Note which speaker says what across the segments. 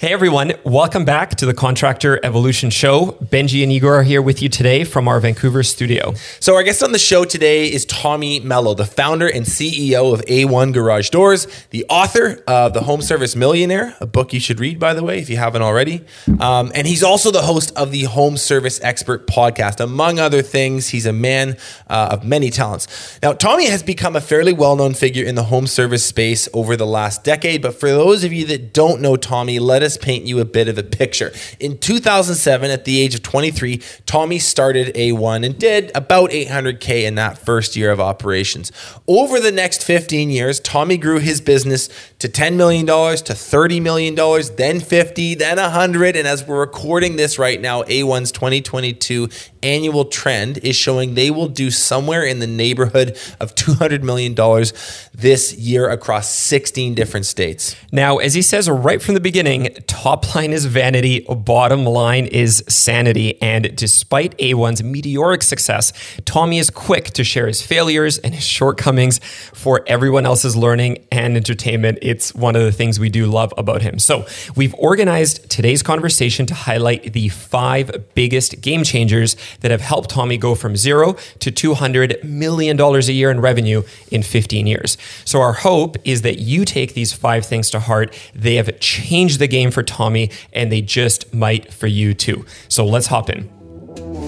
Speaker 1: Hey everyone, welcome back to the Contractor Evolution Show. Benji and Igor are here with you today from our Vancouver studio.
Speaker 2: So, our guest on the show today is Tommy Mello, the founder and CEO of A1 Garage Doors, the author of The Home Service Millionaire, a book you should read, by the way, if you haven't already. Um, and he's also the host of the Home Service Expert podcast. Among other things, he's a man uh, of many talents. Now, Tommy has become a fairly well known figure in the home service space over the last decade. But for those of you that don't know Tommy, let us us paint you a bit of a picture. In 2007, at the age of 23, Tommy started A1 and did about 800K in that first year of operations. Over the next 15 years, Tommy grew his business to $10 million, to $30 million, then 50, then 100. And as we're recording this right now, A1's 2022 annual trend is showing they will do somewhere in the neighborhood of $200 million this year across 16 different states.
Speaker 1: Now, as he says right from the beginning, top line is vanity, bottom line is sanity. And despite A1's meteoric success, Tommy is quick to share his failures and his shortcomings for everyone else's learning and entertainment. It's one of the things we do love about him. So, we've organized today's conversation to highlight the five biggest game changers that have helped Tommy go from zero to $200 million a year in revenue in 15 years. So, our hope is that you take these five things to heart. They have changed the game for Tommy, and they just might for you too. So, let's hop in.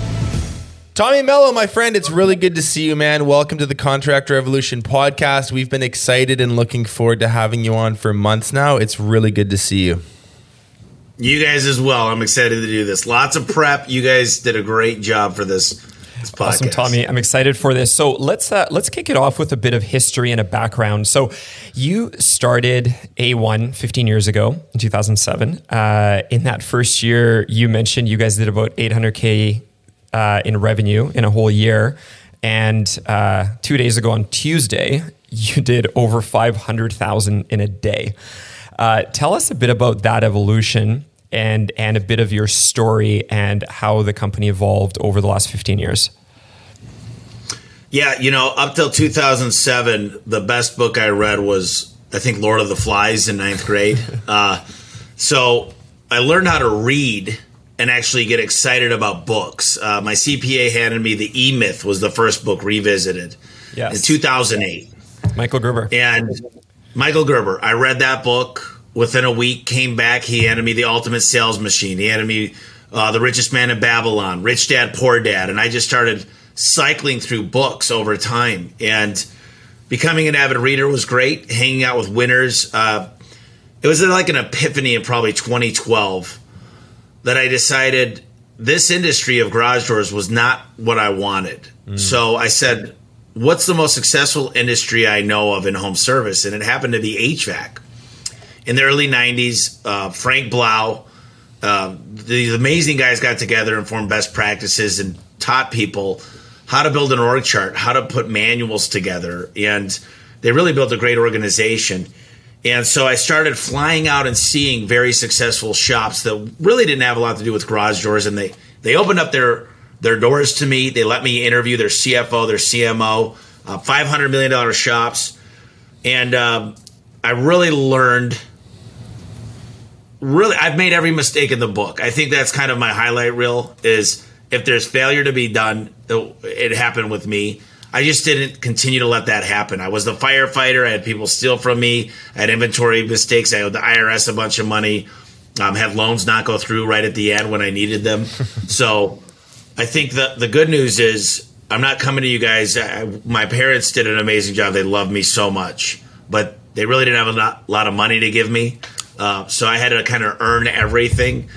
Speaker 2: Tommy Mello, my friend, it's really good to see you, man. Welcome to the Contractor Evolution podcast. We've been excited and looking forward to having you on for months now. It's really good to see you.
Speaker 3: You guys as well. I'm excited to do this. Lots of prep. You guys did a great job for this
Speaker 1: Awesome, Tommy. I'm excited for this. So let's uh, let's kick it off with a bit of history and a background. So you started A1 15 years ago in 2007. Uh, in that first year, you mentioned you guys did about 800k uh, in revenue in a whole year, and uh, two days ago on Tuesday, you did over 500,000 in a day. Uh, tell us a bit about that evolution and and a bit of your story and how the company evolved over the last 15 years.
Speaker 3: Yeah, you know, up till 2007, the best book I read was I think Lord of the Flies in ninth grade. uh, so I learned how to read and actually get excited about books. Uh, my CPA handed me the E Myth was the first book revisited yes. in 2008.
Speaker 1: Michael Gerber
Speaker 3: and Michael Gerber. I read that book within a week, came back. He handed me the Ultimate Sales Machine. He handed me uh, The Richest Man in Babylon, Rich Dad Poor Dad, and I just started cycling through books over time. And becoming an avid reader was great. Hanging out with winners. Uh, it was like an epiphany in probably 2012 that I decided this industry of garage doors was not what I wanted. Mm. So I said, What's the most successful industry I know of in home service? And it happened to be HVAC in the early 90s, uh, Frank Blau, uh, these amazing guys got together and formed best practices and taught people how to build an org chart, how to put manuals together. And they really built a great organization. And so I started flying out and seeing very successful shops that really didn't have a lot to do with garage doors. And they, they opened up their, their doors to me. They let me interview their CFO, their CMO, uh, $500 million shops. And um, I really learned – really I've made every mistake in the book. I think that's kind of my highlight reel is if there's failure to be done, it happened with me. I just didn't continue to let that happen. I was the firefighter. I had people steal from me. I had inventory mistakes. I owed the IRS a bunch of money. Um, had loans not go through right at the end when I needed them. so I think the the good news is I'm not coming to you guys. I, my parents did an amazing job. They loved me so much, but they really didn't have a lot, lot of money to give me. Uh, so I had to kind of earn everything.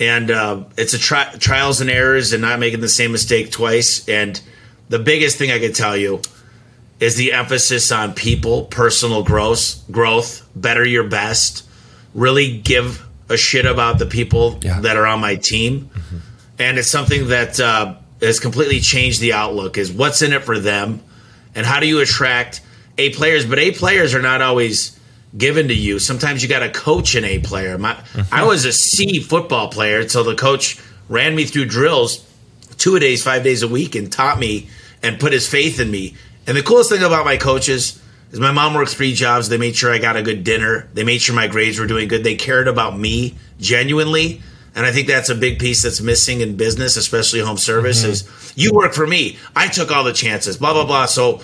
Speaker 3: And uh, it's a tri- trials and errors and not making the same mistake twice. And the biggest thing I can tell you is the emphasis on people, personal growth, growth, better your best, really give a shit about the people yeah. that are on my team. Mm-hmm. And it's something that uh, has completely changed the outlook. Is what's in it for them, and how do you attract A players? But A players are not always given to you. Sometimes you got to coach an A player. My, I was a C football player until the coach ran me through drills two a days, five days a week, and taught me and put his faith in me. And the coolest thing about my coaches is my mom worked three jobs. They made sure I got a good dinner. They made sure my grades were doing good. They cared about me genuinely. And I think that's a big piece that's missing in business, especially home services. mm-hmm. you work for me. I took all the chances, blah, blah, blah. So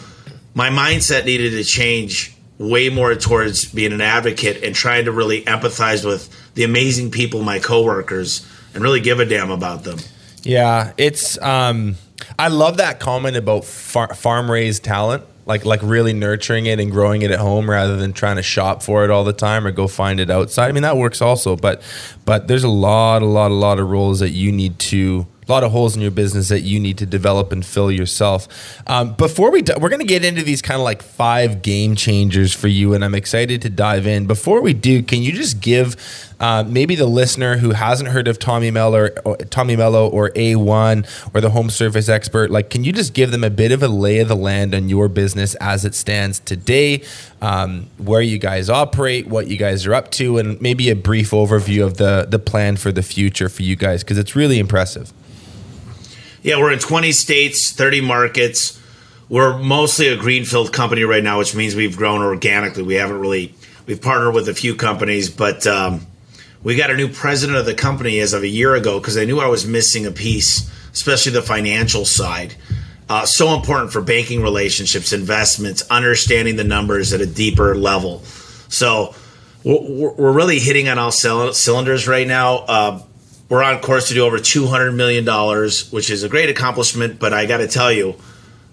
Speaker 3: my mindset needed to change way more towards being an advocate and trying to really empathize with the amazing people, my coworkers, and really give a damn about them.
Speaker 2: Yeah, it's um I love that comment about far, farm raised talent like like really nurturing it and growing it at home rather than trying to shop for it all the time or go find it outside. I mean that works also, but but there's a lot a lot a lot of roles that you need to a lot of holes in your business that you need to develop and fill yourself. Um, before we, we're going to get into these kind of like five game changers for you, and I'm excited to dive in. Before we do, can you just give uh, maybe the listener who hasn't heard of Tommy Mello, or, Tommy Mello, or A1 or the home service expert, like, can you just give them a bit of a lay of the land on your business as it stands today, um, where you guys operate, what you guys are up to, and maybe a brief overview of the the plan for the future for you guys because it's really impressive.
Speaker 3: Yeah, we're in 20 states, 30 markets. We're mostly a greenfield company right now, which means we've grown organically. We haven't really we've partnered with a few companies, but um, we got a new president of the company as of a year ago because I knew I was missing a piece, especially the financial side. Uh, so important for banking relationships, investments, understanding the numbers at a deeper level. So we're, we're really hitting on all cylinders right now. Uh, we're on course to do over $200 million, which is a great accomplishment, but I got to tell you,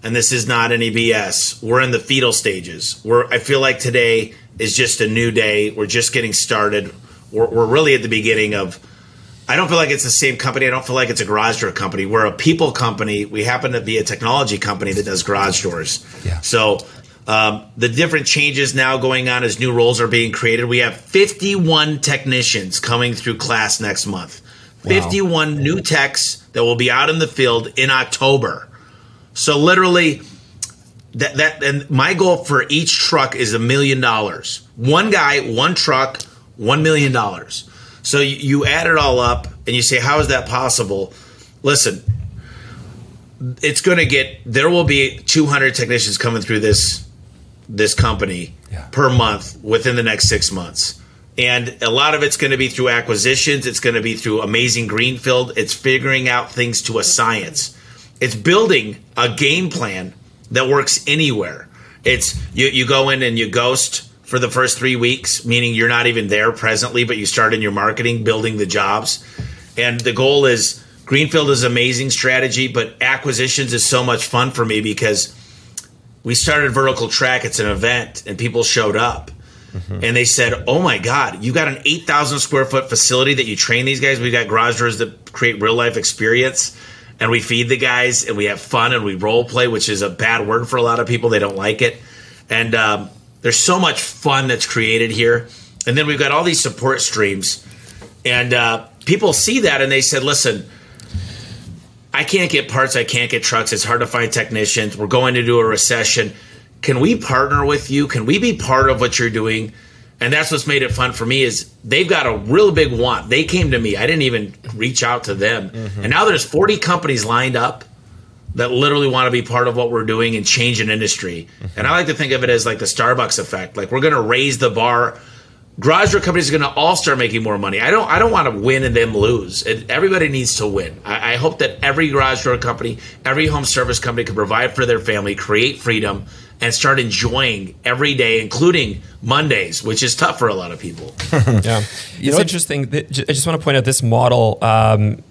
Speaker 3: and this is not any BS, we're in the fetal stages. We're, I feel like today is just a new day. We're just getting started. We're, we're really at the beginning of. I don't feel like it's the same company. I don't feel like it's a garage door company. We're a people company. We happen to be a technology company that does garage doors. Yeah. So um, the different changes now going on as new roles are being created. We have 51 technicians coming through class next month. Wow. 51 new techs that will be out in the field in October. So literally that that and my goal for each truck is a million dollars. One guy, one truck, 1 million dollars. So you, add it all up and you say how is that possible? Listen, it's going to get there will be 200 technicians coming through this this company yeah. per month within the next 6 months. And a lot of it's going to be through acquisitions. It's going to be through amazing greenfield. It's figuring out things to a science. It's building a game plan that works anywhere. It's you, you go in and you ghost for the first three weeks, meaning you're not even there presently, but you start in your marketing, building the jobs. And the goal is Greenfield is amazing strategy, but acquisitions is so much fun for me because we started Vertical Track. It's an event, and people showed up Mm-hmm. And they said, "Oh my God, you got an eight thousand square foot facility that you train these guys. We got garage doors that create real life experience, and we feed the guys, and we have fun, and we role play, which is a bad word for a lot of people. They don't like it, and um, there's so much fun that's created here. And then we've got all these support streams, and uh, people see that, and they said, "Listen." I can't get parts. I can't get trucks. It's hard to find technicians. We're going into a recession can we partner with you? Can we be part of what you're doing? And that's what's made it fun for me is they've got a real big want. They came to me. I didn't even reach out to them. Mm-hmm. And now there's 40 companies lined up that literally want to be part of what we're doing and change an industry. Mm-hmm. And I like to think of it as like the Starbucks effect. Like we're going to raise the bar. Garage door companies are going to all start making more money. I don't. I don't want to win and them lose. It, everybody needs to win. I, I hope that every garage door company, every home service company, can provide for their family, create freedom, and start enjoying every day, including Mondays, which is tough for a lot of people.
Speaker 1: yeah, you it's interesting. I just want to point out this model. Um,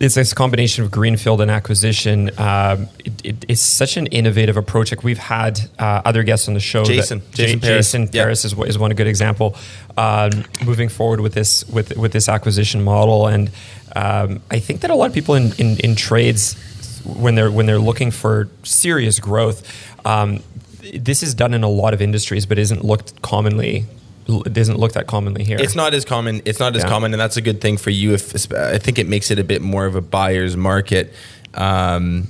Speaker 1: it's this combination of greenfield and acquisition. Um, it, it, it's such an innovative approach. Like we've had uh, other guests on the show.
Speaker 2: Jason,
Speaker 1: Jason, J- Paris, Jason Paris is, is one a good example. Um, moving forward with this with with this acquisition model, and um, I think that a lot of people in, in, in trades when they're when they're looking for serious growth, um, this is done in a lot of industries, but isn't looked commonly it doesn't look that commonly here.
Speaker 2: It's not as common. It's not as yeah. common, and that's a good thing for you. If I think it makes it a bit more of a buyer's market. Um,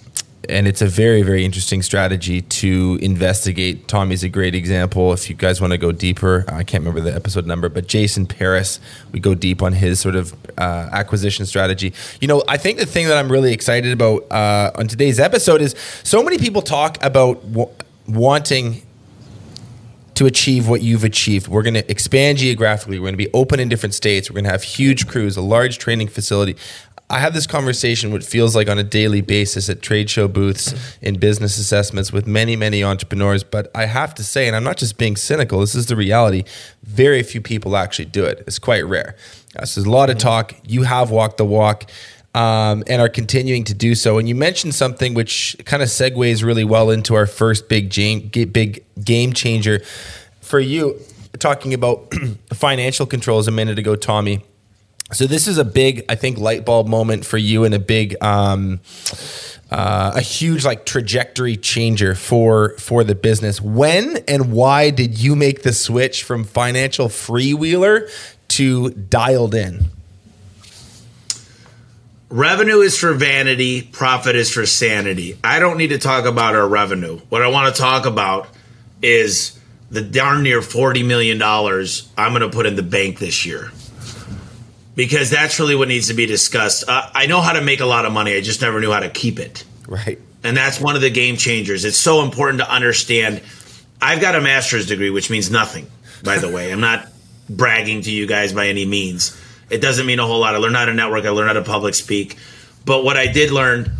Speaker 2: and it's a very very interesting strategy to investigate tommy's a great example if you guys want to go deeper i can't remember the episode number but jason paris we go deep on his sort of uh, acquisition strategy you know i think the thing that i'm really excited about uh, on today's episode is so many people talk about w- wanting to achieve what you've achieved. We're going to expand geographically. We're going to be open in different states. We're going to have huge crews, a large training facility. I have this conversation, what feels like on a daily basis at trade show booths, in business assessments with many, many entrepreneurs. But I have to say, and I'm not just being cynical, this is the reality, very few people actually do it. It's quite rare. Uh, so there's a lot of talk. You have walked the walk. Um, and are continuing to do so. And you mentioned something which kind of segues really well into our first big game, big game changer for you. Talking about financial controls a minute ago, Tommy so this is a big, I think, light bulb moment for you and a big, um, uh, a huge like trajectory changer for for the business. When and why did you make the switch from financial freewheeler to dialed in?
Speaker 3: Revenue is for vanity, profit is for sanity. I don't need to talk about our revenue. What I want to talk about is the darn near $40 million I'm going to put in the bank this year because that's really what needs to be discussed. Uh, I know how to make a lot of money. I just never knew how to keep it.
Speaker 2: Right.
Speaker 3: And that's one of the game changers. It's so important to understand. I've got a master's degree, which means nothing, by the way. I'm not bragging to you guys by any means. It doesn't mean a whole lot. I learned how to network, I learned how to public speak. But what I did learn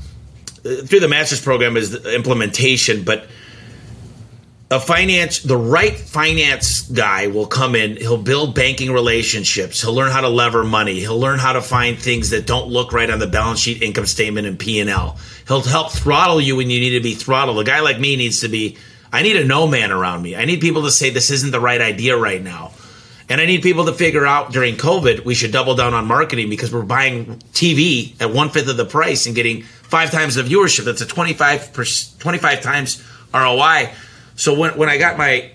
Speaker 3: uh, through the master's program is implementation. But a finance the right finance guy will come in. He'll build banking relationships. He'll learn how to lever money. He'll learn how to find things that don't look right on the balance sheet income statement and p&l he'll help throttle you when you need to be throttled. A guy like me needs to be i need a no man around me. I need people to say this isn't the right idea right now and i need people to figure out during covid we should double down on marketing because we're buying tv at one fifth of the price and getting five times the viewership that's a 25 per, 25 times roi so when when I got my,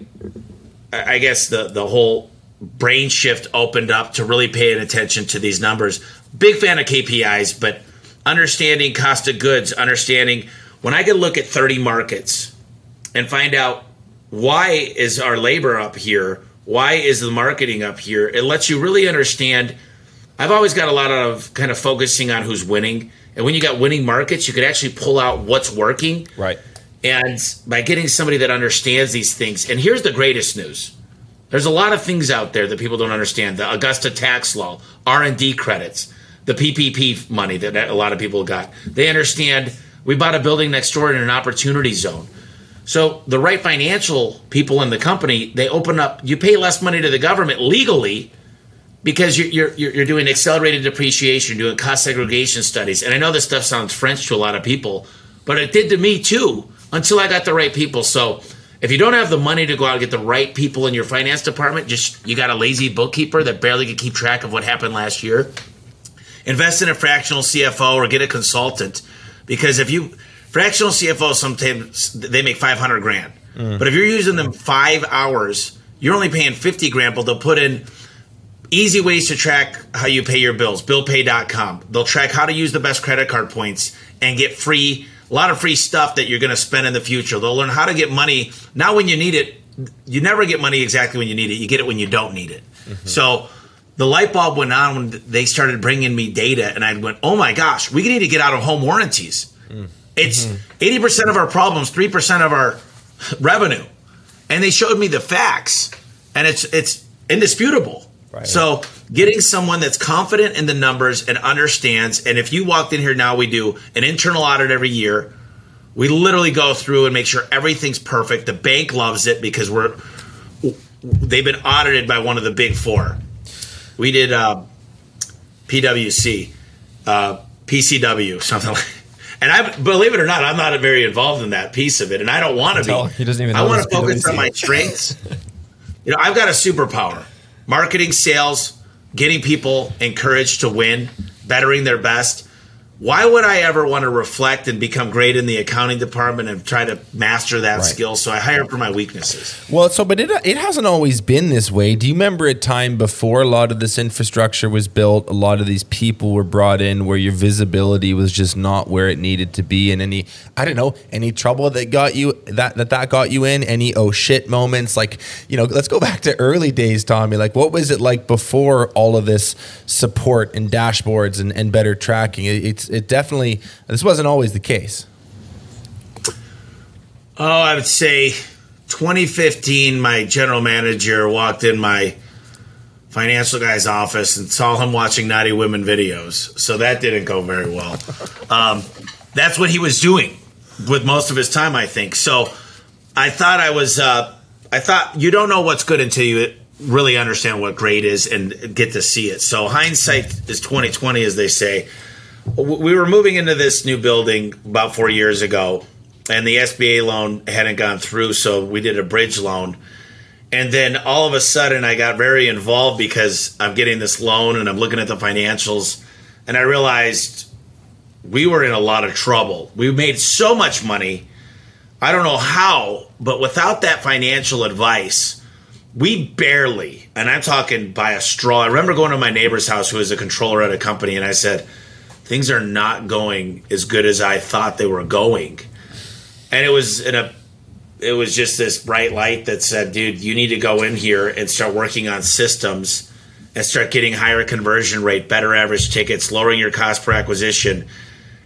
Speaker 3: I guess the the whole brain shift opened up to really paying attention to these numbers. Big fan of KPIs, but understanding cost of goods, understanding when I can look at 30 markets and find out why is our labor up here, why is the marketing up here, it lets you really understand. I've always got a lot of kind of focusing on who's winning. And when you got winning markets, you could actually pull out what's working.
Speaker 2: Right.
Speaker 3: And by getting somebody that understands these things, and here's the greatest news. There's a lot of things out there that people don't understand. The Augusta tax law, R&D credits, the PPP money that a lot of people got. They understand we bought a building next door in an opportunity zone. So the right financial people in the company, they open up, you pay less money to the government legally because you're, you're, you're doing accelerated depreciation, doing cost segregation studies. And I know this stuff sounds French to a lot of people, but it did to me too until I got the right people. So if you don't have the money to go out and get the right people in your finance department, just you got a lazy bookkeeper that barely can keep track of what happened last year. Invest in a fractional CFO or get a consultant because if you fractional CFOs sometimes they make 500 grand. Mm. But if you're using them 5 hours, you're only paying 50 grand, but they'll put in easy ways to track how you pay your bills, billpay.com. They'll track how to use the best credit card points and get free a lot of free stuff that you're going to spend in the future. They'll learn how to get money not when you need it. You never get money exactly when you need it. You get it when you don't need it. Mm-hmm. So the light bulb went on when they started bringing me data, and I went, "Oh my gosh, we need to get out of home warranties." Mm-hmm. It's 80 percent of our problems, three percent of our revenue, and they showed me the facts, and it's it's indisputable. Right. So getting someone that's confident in the numbers and understands, and if you walked in here now, we do an internal audit every year. We literally go through and make sure everything's perfect. The bank loves it because we're they've been audited by one of the big four. We did uh, PwC, uh, PCW, something like. And I believe it or not, I'm not very involved in that piece of it, and I don't want to be.
Speaker 1: He doesn't even.
Speaker 3: I want to focus PwC. on my strengths. you know, I've got a superpower marketing, sales, getting people encouraged to win, bettering their best. Why would I ever want to reflect and become great in the accounting department and try to master that
Speaker 2: Right.
Speaker 3: skill? So I hire for my weaknesses.
Speaker 2: Well, so but it it hasn't always been this way. Do you remember a time before a lot of this infrastructure was built, a lot of these people were brought in where your visibility was just not where it needed to be and any I don't know, any trouble that got you that that that got you in, any oh shit moments like, you know, let's go back to early days, Tommy. Like what was it like before all of this support and dashboards and, and better tracking? It, it's it definitely this wasn't always the case.
Speaker 3: Oh, I would say 2015, my general manager walked in my financial guy's office and saw him watching naughty women videos. So that didn't go very well. Um, that's what he was doing with most of his time, I think. So I thought I was, uh, I thought you don't know what's good until you really understand what great is and get to see it. So hindsight is 2020, as they say. We were moving into this new building about four years ago, and the SBA loan hadn't gone through, so we did a bridge loan. And then all of a sudden, I got very involved because I'm getting this loan and I'm looking at the financials, and I realized we were in a lot of trouble. We made so much money. I don't know how, but without that financial advice, we barely, and I'm talking by a straw. I remember going to my neighbor's house who was a controller at a company, and I said, Things are not going as good as I thought they were going. And it was in a it was just this bright light that said, dude, you need to go in here and start working on systems and start getting higher conversion rate, better average tickets, lowering your cost per acquisition,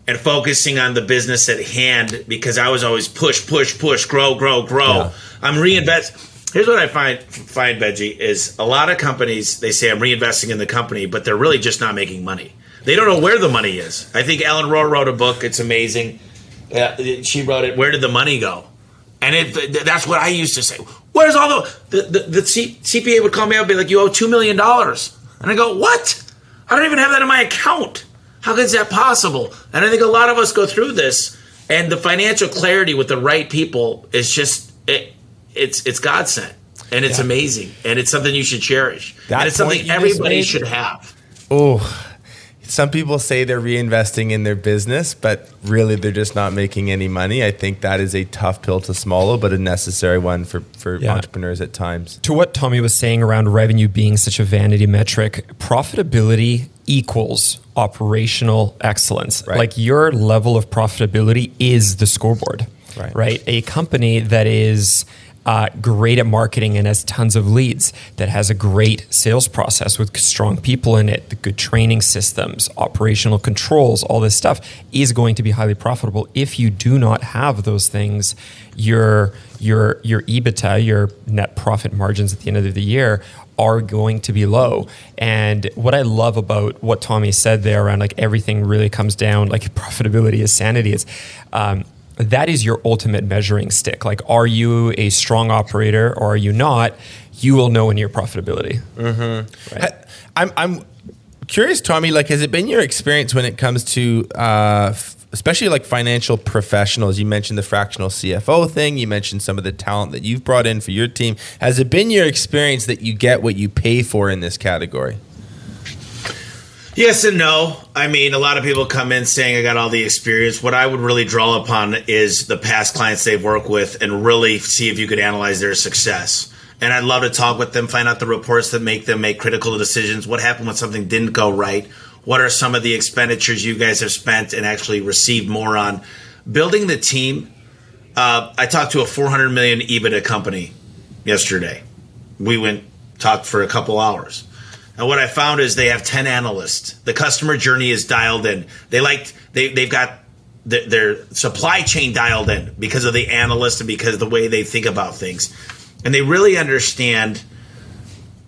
Speaker 3: and focusing on the business at hand because I was always push, push, push, grow, grow, grow.
Speaker 2: Yeah.
Speaker 3: I'm reinvest. Here's what I find find Benji is a lot of companies they say I'm reinvesting in the company, but they're really just not making money. They don't know where the money is. I think Ellen Rohr wrote a book. It's amazing. Uh, she wrote it. Where did the money go? And it, that's what I used to say. Where's all the the, the, the C, CPA would call me up and be like, "You owe two million dollars," and I go, "What? I don't even have that in my account. How is that possible?" And I think a lot of us go through this, and the financial clarity with the right people is just it, it's it's God sent, and it's amazing, and it's something you should cherish,
Speaker 2: That
Speaker 3: and it's something everybody should have.
Speaker 2: Oh, some people say they're reinvesting in their business, but really they're just not making any money. I think that is a tough pill to swallow, but a necessary one for, for
Speaker 1: Yeah.
Speaker 2: entrepreneurs at times.
Speaker 1: To what Tommy was saying around revenue being such a vanity metric, profitability equals operational excellence.
Speaker 2: Right.
Speaker 1: Like your level of profitability is the scoreboard,
Speaker 2: Right.
Speaker 1: right? A company that is uh, great at marketing and has tons of leads, that has a great sales process with strong people in it, the good training systems, operational controls, all this stuff is going to be highly profitable. If you do not have those things, your your your EBITDA, your net profit margins at the end of the year are going to be low. And what I love about what Tommy said there around like everything really comes down, like profitability is sanity, is um, that is your ultimate measuring stick. Like, are you a strong operator or are you not? You will know in your profitability.
Speaker 2: Ha- I'm, I'm curious, Tommy, like, has it been your experience when it comes to, uh, f- especially like financial professionals? You mentioned the fractional CFO thing. You mentioned some of the talent that you've brought in for your team. Has it been your experience that you get what you pay for in this category?
Speaker 3: Yes and no. I mean, a lot of people come in saying I got all the experience. What I would really draw upon is the past clients they've worked with and really see if you could analyze their success. And I'd love to talk with them, find out the reports that make them make critical decisions. What happened when something didn't go right? What are some of the expenditures you guys have spent and actually received more on? Building the team. Uh, I talked to a 400 million EBITDA company yesterday. We went talked for a couple hours. And what I found is they have 10 analysts. The customer journey is dialed in. They like they they've got their, their supply chain dialed in because of the analyst and because of the way they think about things. And they really understand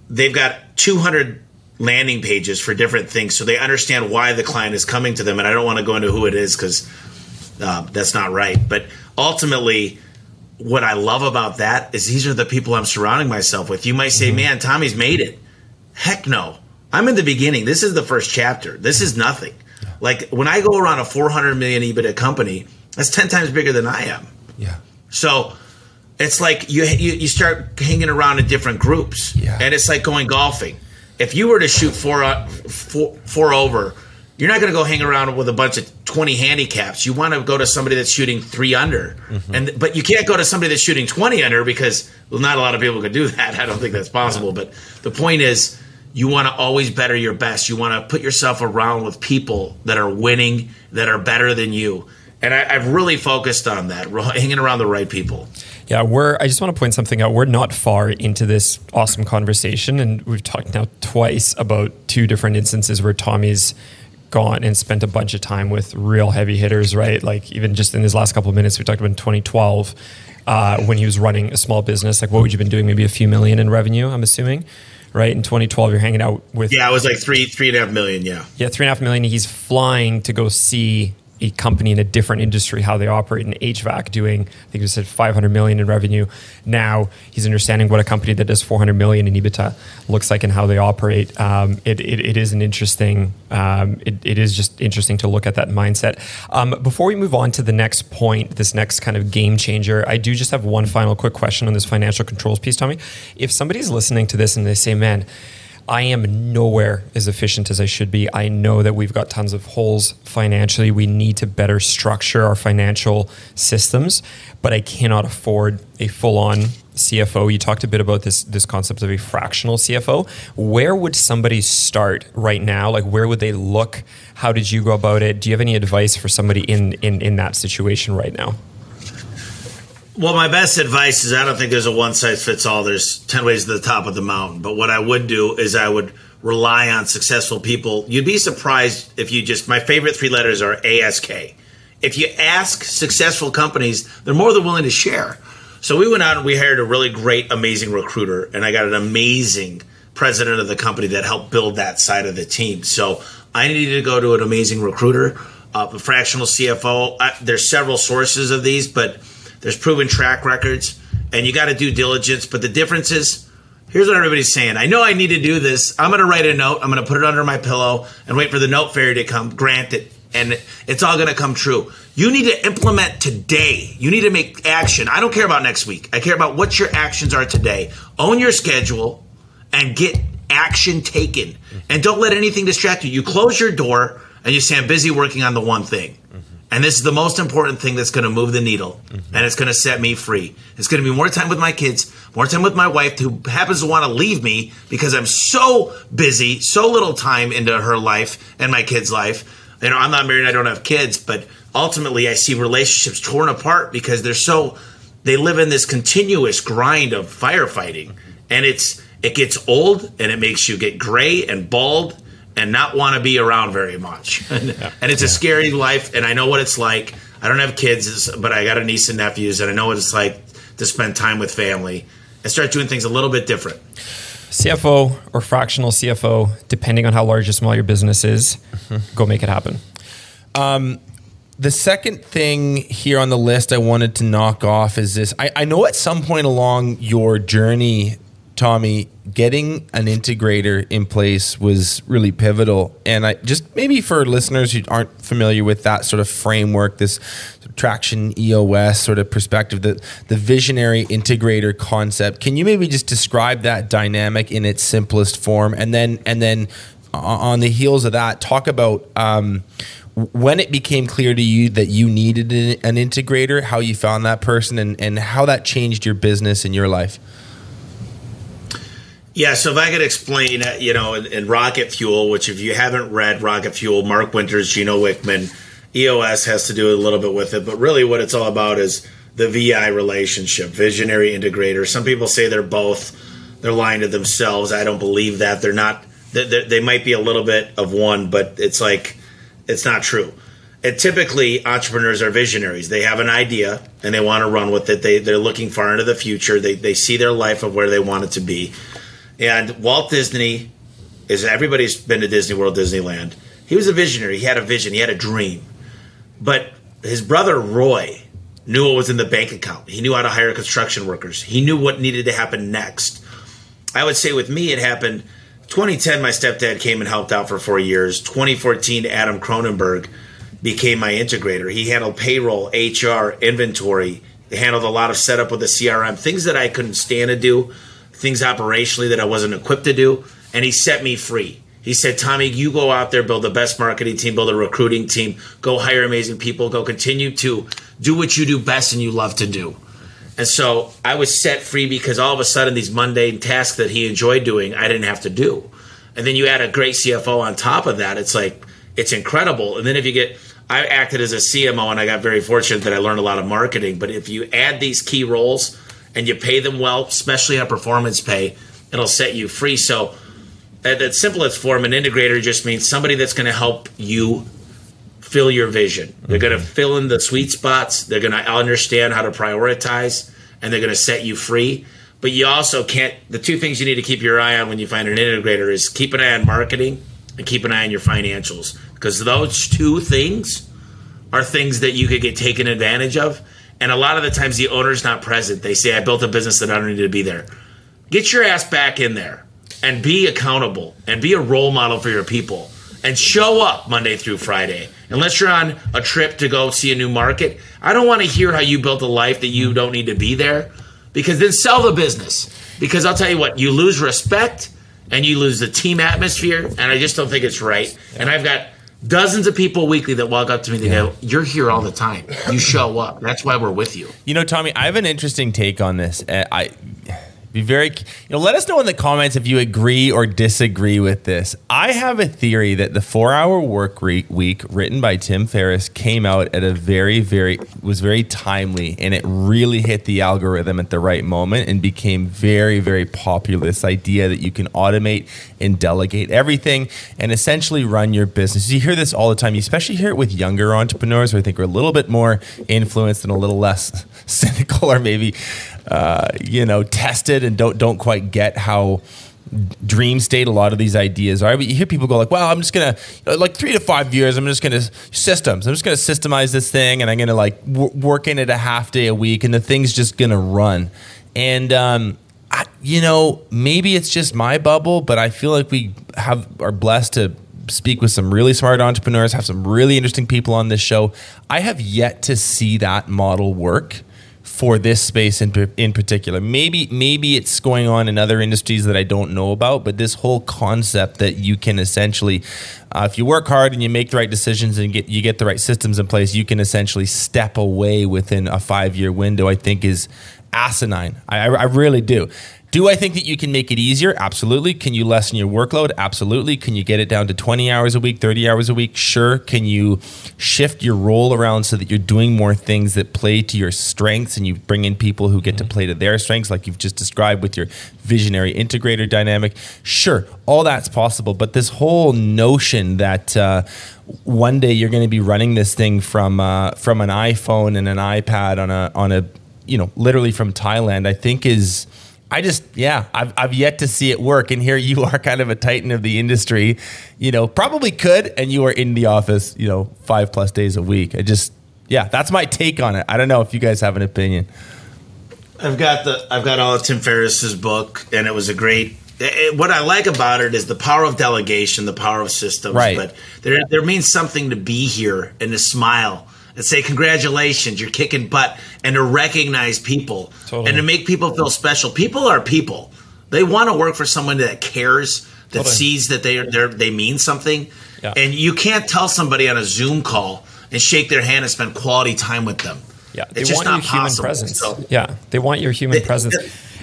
Speaker 3: they've got 200 landing pages for different things so they understand why the client is coming to them and I don't want to go into who it is cuz uh, that's not right. But ultimately, what I love about that is these are the people I'm surrounding myself with. You might say, man, Tommy's made it. Heck no. I'm in the beginning. This is the first chapter. This is nothing. Like when I go around a 400 million EBITDA company, that's 10 times bigger than I am.
Speaker 2: Yeah.
Speaker 3: So it's like you, you you start hanging around in different groups,
Speaker 2: Yeah.
Speaker 3: and it's like going golfing. If you were to shoot four, uh, four four over you're not going to go hang around with a bunch of 20 handicaps. You want to go to somebody that's shooting three under, mm-hmm. and but you can't go to somebody that's shooting 20 under because well, not a lot of people could do that. I don't think that's possible. But the point is, you want to always better your best. You want to put yourself around with people that are winning, that are better than you. And I, have really focused on that, hanging around the right people.
Speaker 1: Yeah, we're. I just want to point something out. We're not far into this awesome conversation, and we've talked now twice about two different instances where Tommy's gone and spent a bunch of time with real heavy hitters, right? Like even just in his last couple of minutes, we talked about in 2012 uh, when he was running a small business. Like, what would you have been doing? Maybe a few million in revenue. I'm assuming, right? In 2012, you're hanging out with
Speaker 3: yeah, it was like three three and a half million. Yeah,
Speaker 1: yeah, three and a half million. He's flying to go see a company in a different industry how they operate in HVAC, doing I think you said 500 million in revenue. Now he's understanding what a company that does 400 million in EBITDA looks like and how they operate. Um, it, it, it is an interesting. Um, it, it is just interesting to look at that mindset. Um, before we move on to the next point, this next kind of game changer, I do just have one final quick question on this financial controls piece, Tommy. If somebody's listening to this and they say, "Man," I am nowhere as efficient as I should be. I know that we've got tons of holes financially. We need to better structure our financial systems, but I cannot afford a full on CFO. You talked a bit about this this concept of a fractional CFO. Where would somebody start right now? Like where would they look? How did you go about it? Do you have any advice for somebody in in, in that situation right now?
Speaker 3: Well, my best advice is I don't think there's a one size fits all. There's 10 ways to the top of the mountain. But what I would do is I would rely on successful people. You'd be surprised if you just, my favorite three letters are ASK. If you ask successful companies, they're more than willing to share. So we went out and we hired a really great, amazing recruiter, and I got an amazing president of the company that helped build that side of the team. So I needed to go to an amazing recruiter, uh, a fractional CFO. I, there's several sources of these, but there's proven track records, and you got to do diligence. But the difference is, here's what everybody's saying. I know I need to do this. I'm going to write a note. I'm going to put it under my pillow and wait for the note fairy to come, grant it, and it's all going to come true. You need to implement today. You need to make action. I don't care about next week. I care about what your actions are today. Own your schedule and get action taken. And don't let anything distract you. You close your door and you say, I'm busy working on the one thing. And this is the most important thing that's going to move the needle, mm-hmm. and it's going to set me free. It's going to be more time with my kids, more time with my wife, who happens to want to leave me because I'm so busy, so little time into her life and my kids' life. You know, I'm not married, I don't have kids, but ultimately I see relationships torn apart because they're so they live in this continuous grind of firefighting, mm-hmm. and it's it gets old and it makes you get gray and bald and not want to be around very much. and, yeah. and it's yeah. a scary life, and I know what it's like. I don't have kids, but I got a niece and nephews, and I know what it's like to spend time with family and start doing things a little bit different.
Speaker 1: CFO or fractional CFO, depending on how large or small your business is, mm-hmm. go make it happen.
Speaker 4: Um, the second thing here on the list I wanted to knock off is this. I, I know at some point along your journey Tommy, getting an integrator in place was really pivotal. And I just maybe for listeners who aren't familiar with that sort of framework, this traction EOS sort of perspective, the, the visionary integrator concept, can you maybe just describe that dynamic in its simplest form? And then, and then on the heels of that, talk about um, when it became clear to you that you needed an integrator, how you found that person, and, and how that changed your business and your life.
Speaker 3: Yeah, so if I could explain, uh, you know, in, in, Rocket Fuel, which if you haven't read Rocket Fuel, Mark Winters, Gino Wickman, EOS has to do a little bit with it, but really what it's all about is the VI relationship, visionary integrator. Some people say they're both. They're lying to themselves. I don't believe that. They're not. They, they might be a little bit of one, but it's like it's not true. And typically, entrepreneurs are visionaries. They have an idea and they want to run with it. They, they're looking far into the future. They, they see their life of where they want it to be and Walt Disney is everybody's been to Disney World, Disneyland. He was a visionary. He had a vision. He had a dream. But his brother Roy knew what was in the bank account. He knew how to hire construction workers. He knew what needed to happen next. I would say with me, it happened 2010. My stepdad came and helped out for four years. 2014, Adam Cronenberg became my integrator. He handled payroll, HR, inventory. Handled a lot of setup with the CRM, things that I couldn't stand to do things operationally that I wasn't equipped to do, and he set me free. He said, Tommy, you go out there, build the best marketing team, build a recruiting team, go hire amazing people, go continue to do what you do best and you love to do. And so I was set free because all of a sudden these mundane tasks that he enjoyed doing, I didn't have to do. And then you add a great CFO on top of that, it's like it's incredible. And then if you get I acted as a CMO and I got very fortunate that I learned a lot of marketing, but if you add these key roles and you pay them well, especially on performance pay, it'll set you free. So at its simplest form, an integrator just means somebody that's going to help you fill your vision. They're going to mm-hmm. fill in the sweet spots. They're going to understand how to prioritize, and they're going to set you free. But you also can't. The two things you need to keep your eye on when you find an integrator is keep an eye on marketing and keep an eye on your financials because those two things are things that you could get taken advantage of. And a lot of the times the owner's not present. They say, I built a business that I don't need to be there. Get your ass back in there and be accountable and be a role model for your people and show up Monday through Friday. Unless you're on a trip to go see a new market, I don't want to hear how you built a life that you don't need to be there because then sell the business. Because I'll tell you what, you lose respect and you lose the team atmosphere, and I just don't think it's right. And I've got dozens of people weekly that walk up to me. They go, "You're here all the time. You show up. That's why we're with you."
Speaker 2: You know, Tommy, I have an interesting take on this. Uh, I be very, you know, let us know in the comments if you agree or disagree with this. I have a theory that the four hour work week written by Tim Ferriss came out at a very, very, was very timely and it really hit the algorithm at the right moment and became very, very popular. This idea that you can automate and delegate everything and essentially run your business. You hear this all the time. You especially hear it with younger entrepreneurs who I think are a little bit more influenced and a little less cynical or maybe uh, you know, tested and don't don't quite get how dream state a lot of these ideas are. But you hear people go like, "Well, I'm just gonna like three to five years. I'm just gonna systems. I'm just gonna systemize this thing, and I'm gonna like w- work in it a half day a week, and the thing's just gonna run." And um, I, you know, maybe it's just my bubble, but I feel like we have are blessed to speak with some really smart entrepreneurs, have some really interesting people on this show. I have yet to see that model work for this space in, in particular. Maybe maybe it's going on in other industries that I don't know about, but this whole concept that you can essentially, uh, if you work hard and you make the right decisions and get you get the right systems in place, you can essentially step away within a five year window. I think is asinine. I, I really do. Do I think that you can make it easier? Absolutely. Can you lessen your workload? Absolutely. Can you get it down to 20 hours a week, 30 hours a week? Sure. Can you shift your role around so that you're doing more things that play to your strengths and you bring in people who get mm-hmm. to play to their strengths, like you've just described with your visionary integrator dynamic? Sure. All that's possible. But this whole notion that, uh, one day you're going to be running this thing from uh, from an iPhone and an iPad on a on a you know literally from Thailand, I think is I just, yeah, I've, I've yet to see it work. And here you are, kind of a titan of the industry, you know, probably could, and you are in the office, you know, five plus days a week. I just, yeah, that's my take on it. I don't know if you guys have an opinion.
Speaker 3: I've got the, I've got all of Tim Ferriss's book, and it was a great. It, what I like about it is the power of delegation, the power of systems.
Speaker 2: Right.
Speaker 3: But there, there means something to be here and to smile and say congratulations, you're kicking butt, and to recognize people totally. and to make people feel special. People are people. They want to work for someone that cares, that totally. sees that they are they mean something. Yeah. And you can't tell somebody on a Zoom call and shake their hand and spend quality time with them.
Speaker 1: Yeah, they it's want your human presence. So, yeah, they want your human they, presence.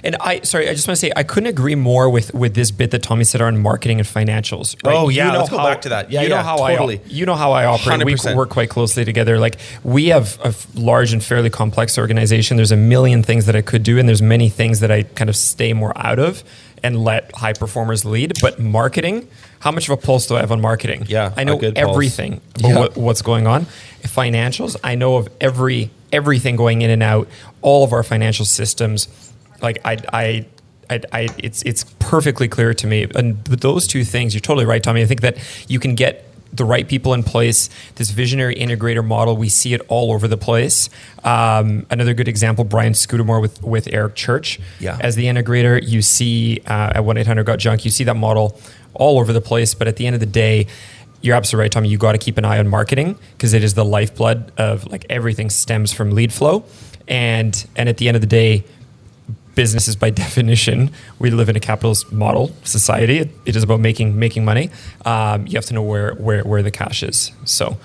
Speaker 1: And I sorry, I just want to say I couldn't agree more with with this bit that Tommy said on marketing and financials.
Speaker 2: Right? Oh yeah, you know let's how, go back to that. Yeah,
Speaker 1: you
Speaker 2: yeah,
Speaker 1: know how
Speaker 2: totally.
Speaker 1: I you know how I operate. 100%. We work quite closely together. Like we have a large and fairly complex organization. There's a million things that I could do, and there's many things that I kind of stay more out of and let high performers lead. But marketing, how much of a pulse do I have on marketing?
Speaker 2: Yeah,
Speaker 1: I know everything yeah. what, what's going on. Financials, I know of every everything going in and out, all of our financial systems. Like I, I I, I, it's it's perfectly clear to me. And those two things, you're totally right, Tommy. I think that you can get the right people in place. This visionary integrator model, we see it all over the place. Um, another good example, Brian Scudamore with with Eric Church
Speaker 2: yeah.
Speaker 1: as the integrator. You see uh, at one eight hundred got junk. You see that model all over the place. But at the end of the day. You're absolutely right, Tommy. You got to keep an eye on marketing because it is the lifeblood of like everything stems from lead flow, and and at the end of the day, businesses by definition we live in a capitalist model society it, it is about making making money um, you have to know where where where the cash is so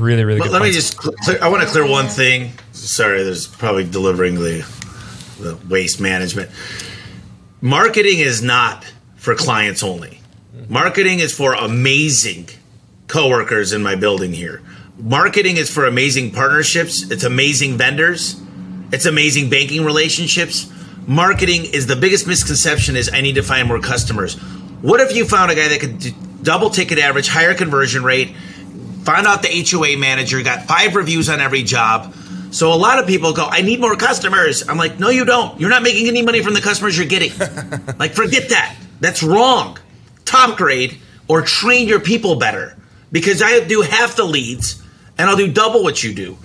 Speaker 1: really really
Speaker 3: Let,
Speaker 1: good
Speaker 3: let me just clear, I want to clear one thing. Sorry, there's probably delivering the the waste management. Marketing is not for clients only. Marketing is for amazing coworkers in my building here. Marketing is for amazing partnerships. It's amazing vendors. It's amazing banking relationships. Marketing is the biggest misconception is I need to find more customers. What if you found a guy that could d- double ticket average, higher conversion rate, found out the HOA manager, got five reviews on every job. So a lot of people go, I need more customers. I'm like, no, you don't. You're not making any money from the customers you're getting. like, forget that. That's wrong. Top grade or train your people better because I do half the leads and I'll do double what you do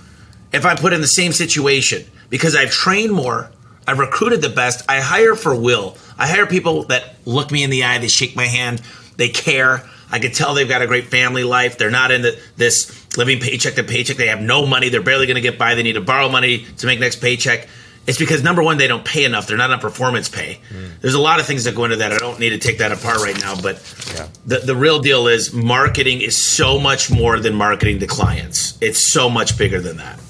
Speaker 3: if I'm put in the same situation because I've trained more. I've recruited the best. I hire for will. I hire people that look me in the eye, they shake my hand, they care. I can tell they've got a great family life. They're not in the, this living paycheck to paycheck. They have no money. They're barely going to get by. They need to borrow money to make next paycheck. It's because number one, they don't pay enough. They're not on performance pay. Hmm. There's a lot of things that go into that. I don't need to take that apart right now, but the, the real deal is marketing is so much more than marketing to clients. It's so much bigger than that.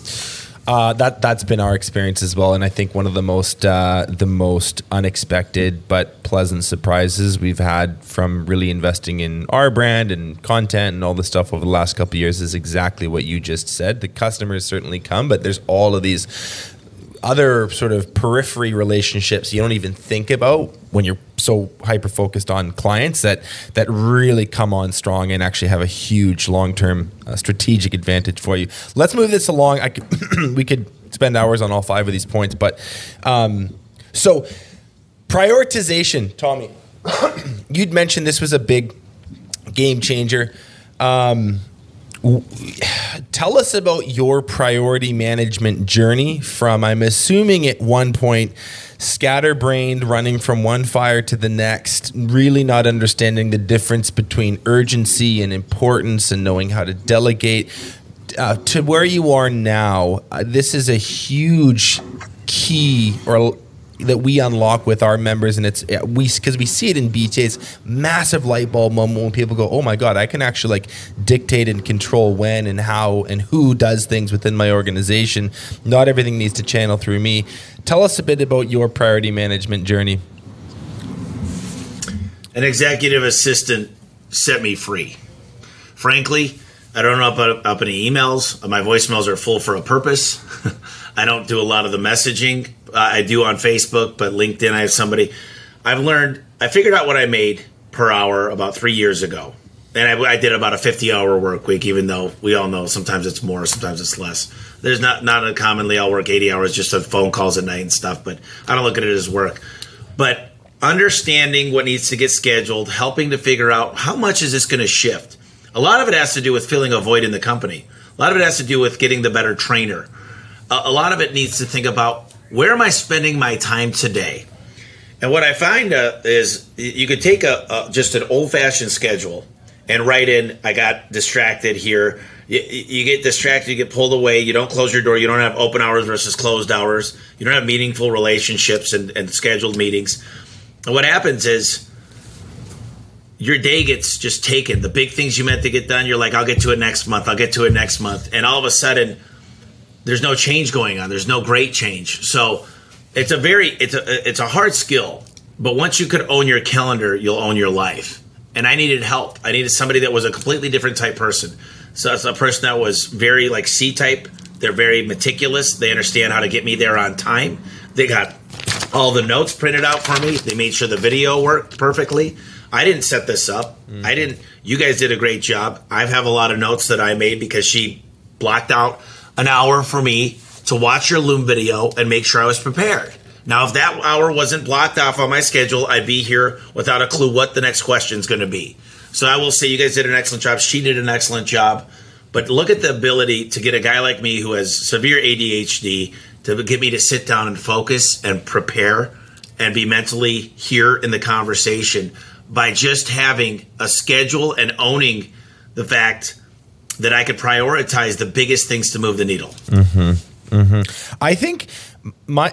Speaker 2: Uh, that that's been our experience as well, and I think one of the most uh, the most unexpected but pleasant surprises we've had from really investing in our brand and content and all the stuff over the last couple years is exactly what you just said. The customers certainly come, but there's all of these other sort of periphery relationships you don't even think about when you're so hyper focused on clients that that really come on strong and actually have a huge long term uh, strategic advantage for you. Let's move this along. I could, we could spend hours on all five of these points, but um, so prioritization, Tommy. you'd mentioned this was a big game changer. Um, tell us about your priority management journey from i'm assuming at one point scatterbrained running from one fire to the next really not understanding the difference between urgency and importance and knowing how to delegate uh, to where you are now uh, this is a huge key or that we unlock with our members, and it's we because we see it in BTA's massive light bulb moment when people go, "Oh my god, I can actually like dictate and control when and how and who does things within my organization. Not everything needs to channel through me." Tell us a bit about your priority management journey.
Speaker 3: An executive assistant set me free. Frankly, I don't know up, up any emails. My voicemails are full for a purpose. I don't do a lot of the messaging. I do on Facebook, but LinkedIn, I have somebody. I've learned, I figured out what I made per hour about three years ago. And I, I did about a 50 hour work week, even though we all know sometimes it's more, sometimes it's less. There's not, not a commonly I'll work 80 hours just on phone calls at night and stuff, but I don't look at it as work. But understanding what needs to get scheduled, helping to figure out how much is this going to shift. A lot of it has to do with filling a void in the company. A lot of it has to do with getting the better trainer. A, a lot of it needs to think about where am I spending my time today? And what I find uh, is you could take a, a just an old fashioned schedule and write in, I got distracted here. You, you, get distracted, you get pulled away, you don't close your door, you don't have open hours versus closed hours, you don't have meaningful relationships and, and scheduled meetings. And what happens is your day gets just taken. The big things you meant to get done, you're like, I'll get to it next month, I'll get to it next month. And all of a sudden, there's no change going on. There's no great change. So it's a very it's a it's a hard skill. But once you could own your calendar, you'll own your life. And I needed help. I needed somebody that was a completely different type person. So it's a person that was very like C type. They're very meticulous. They understand how to get me there on time. They got all the notes printed out for me. They made sure the video worked perfectly. I didn't set this up. Mm-hmm. I didn't. You guys did a great job. I have a lot of notes that I made because she blocked out an hour for me to watch your Loom video and make sure I was prepared. Now, if that hour wasn't blocked off on my schedule, I'd be here without a clue what the next question is going to be. So I will say you guys did an excellent job. She did an excellent job. But look at the ability to get a guy like me who has severe ADHD to get me to sit down and focus and prepare and be mentally here in the conversation by just having a schedule and owning the fact that I could prioritize the biggest things to move the needle.
Speaker 2: Mm-hmm. Mm-hmm. I think my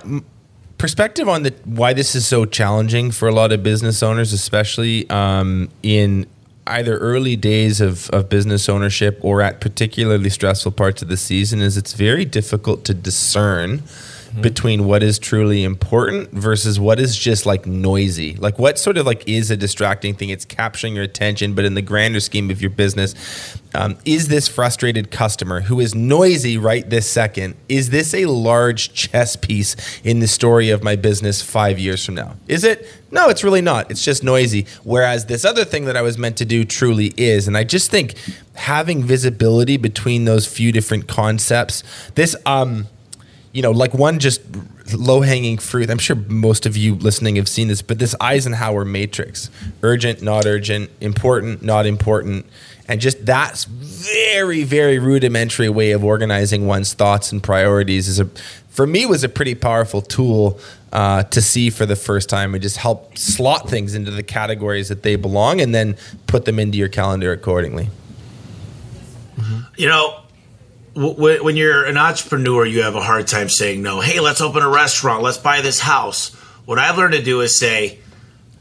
Speaker 2: perspective on the why this is so challenging for a lot of business owners, especially um, in either early days of, of business ownership or at particularly stressful parts of the season, is it's very difficult to discern mm-hmm. between what is truly important versus what is just like noisy. Like what sort of like is a distracting thing? It's capturing your attention, but in the grander scheme of your business, um, is this frustrated customer who is noisy right this second? Is this a large chess piece in the story of my business five years from now? Is it? No, it's really not. It's just noisy. Whereas this other thing that I was meant to do truly is. And I just think having visibility between those few different concepts, this, um, you know, like one just low hanging fruit. I'm sure most of you listening have seen this, but this Eisenhower matrix urgent, not urgent, important, not important. And just that very, very rudimentary way of organizing one's thoughts and priorities is a, for me, was a pretty powerful tool uh, to see for the first time and just help slot things into the categories that they belong and then put them into your calendar accordingly.
Speaker 3: You know, when you're an entrepreneur, you have a hard time saying no. Hey, let's open a restaurant. Let's buy this house. What I've learned to do is say,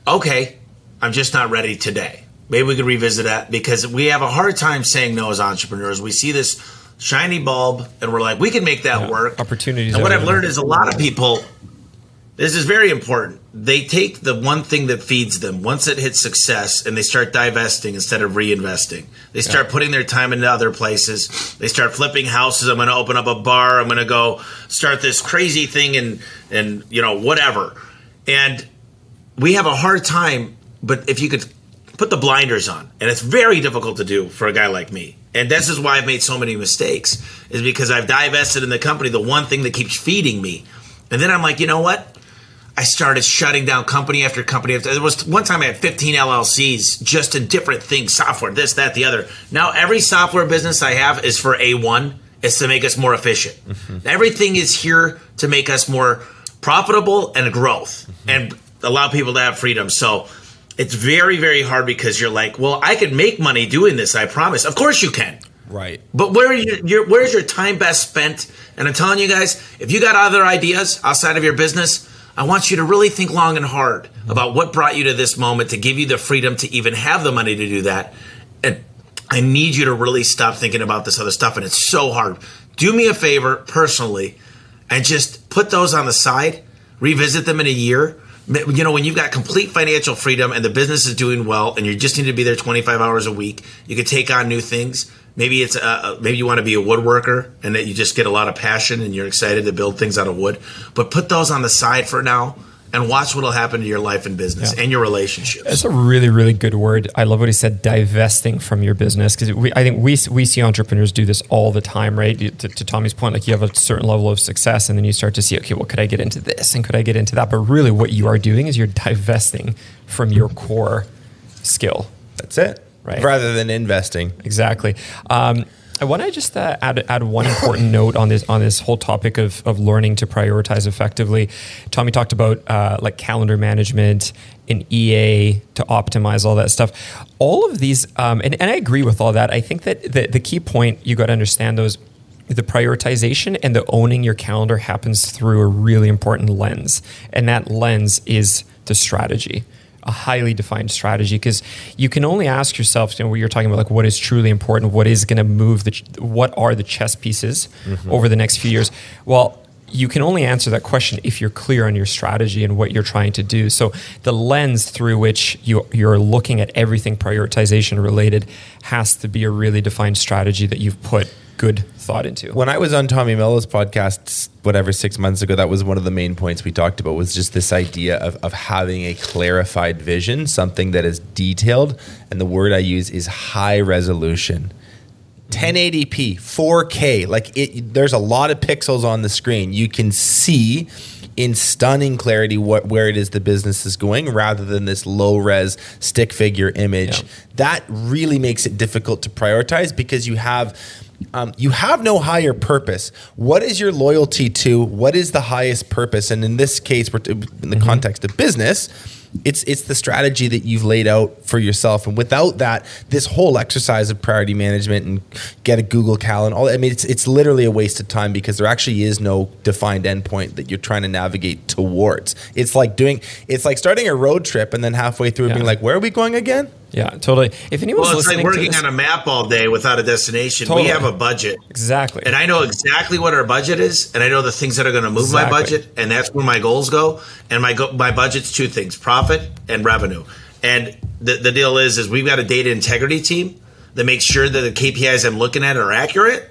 Speaker 3: okay, I'm just not ready today. Maybe we could revisit that because we have a hard time saying no as entrepreneurs. We see this shiny bulb and we're like, we can make that yeah, work.
Speaker 1: Opportunities.
Speaker 3: And what I've learned is a lot of people this is very important. They take the one thing that feeds them once it hits success and they start divesting instead of reinvesting. They start yeah. putting their time into other places. They start flipping houses. I'm going to open up a bar. I'm going to go start this crazy thing and and you know whatever. And we have a hard time, but if you could put the blinders on, and it's very difficult to do for a guy like me. And this is why I've made so many mistakes is because I've divested in the company the one thing that keeps feeding me. And then I'm like, you know what? I started shutting down company after company. After, there was one time I had 15 LLCs just in different things, software, this, that, the other. Now every software business I have is for A1. It's to make us more efficient. Mm-hmm. Everything is here to make us more profitable and growth mm-hmm. and allow people to have freedom. So it's very, very hard because you're like, well, I can make money doing this. I promise. Of course you can.
Speaker 2: Right.
Speaker 3: But where your, your, where's your time best spent? And I'm telling you guys, if you got other ideas outside of your business, I want you to really think long and hard about what brought you to this moment to give you the freedom to even have the money to do that. And I need you to really stop thinking about this other stuff. And it's so hard. Do me a favor personally and just put those on the side, revisit them in a year. You know, when you've got complete financial freedom and the business is doing well and you just need to be there 25 hours a week, you can take on new things Maybe it's uh, maybe you want to be a woodworker and that you just get a lot of passion and you're excited to build things out of wood. But put those on the side for now and watch what will happen to your life and business yeah. and your relationships.
Speaker 1: That's a really, really good word. I love what he said, divesting from your business. Because I think we, we see entrepreneurs do this all the time, right? To, to, Tommy's point, like you have a certain level of success and then you start to see, okay, well, could I get into this and could I get into that? But really what you are doing is you're divesting from your core skill.
Speaker 2: That's it right? Rather than investing.
Speaker 1: Exactly. Um, I want to just uh, add, add one important note on this on this whole topic of, of learning to prioritize effectively. Tommy talked about uh, like calendar management and EA to optimize all that stuff. All of these, um, and, and I agree with all that. I think that the, the key point you got to understand those the prioritization and the owning your calendar happens through a really important lens, and that lens is the strategy a highly defined strategy because you can only ask yourself you know, you're talking about like what is truly important what is going to move the what are the chess pieces mm-hmm. over the next few years well you can only answer that question if you're clear on your strategy and what you're trying to do so the lens through which you, you're looking at everything prioritization related has to be a really defined strategy that you've put good thought into.
Speaker 2: When I was on Tommy Mello's podcast, whatever, six months ago, that was one of the main points we talked about was just this idea of, of having a clarified vision, something that is detailed. And the word I use is high resolution. 1080p, 4K, like it, there's a lot of pixels on the screen. You can see in stunning clarity what where it is the business is going rather than this low res stick figure image. Yeah. That really makes it difficult to prioritize because you have um, you have no higher purpose. What is your loyalty to? What is the highest purpose? And in this case, we're in the mm-hmm. context of business, it's it's the strategy that you've laid out for yourself, and without that, this whole exercise of priority management and get a Google Calendar, all I mean, it's it's literally a waste of time because there actually is no defined endpoint that you're trying to navigate towards. It's like doing, it's like starting a road trip and then halfway through
Speaker 1: Yeah.
Speaker 2: being like, where are we going again?
Speaker 1: Yeah, totally. If anyone's
Speaker 3: Well, it's like working
Speaker 1: this,
Speaker 3: on a map all day without a destination.
Speaker 1: Totally.
Speaker 3: We have a budget.
Speaker 1: exactly.
Speaker 3: And I know exactly what our budget is, and I know the things that are going to move my budget, and that's where my goals go. And my go- my budget's two things: profit and revenue. And the, the deal is, is we've got a data integrity team that makes sure that the KPIs I'm looking at are accurate.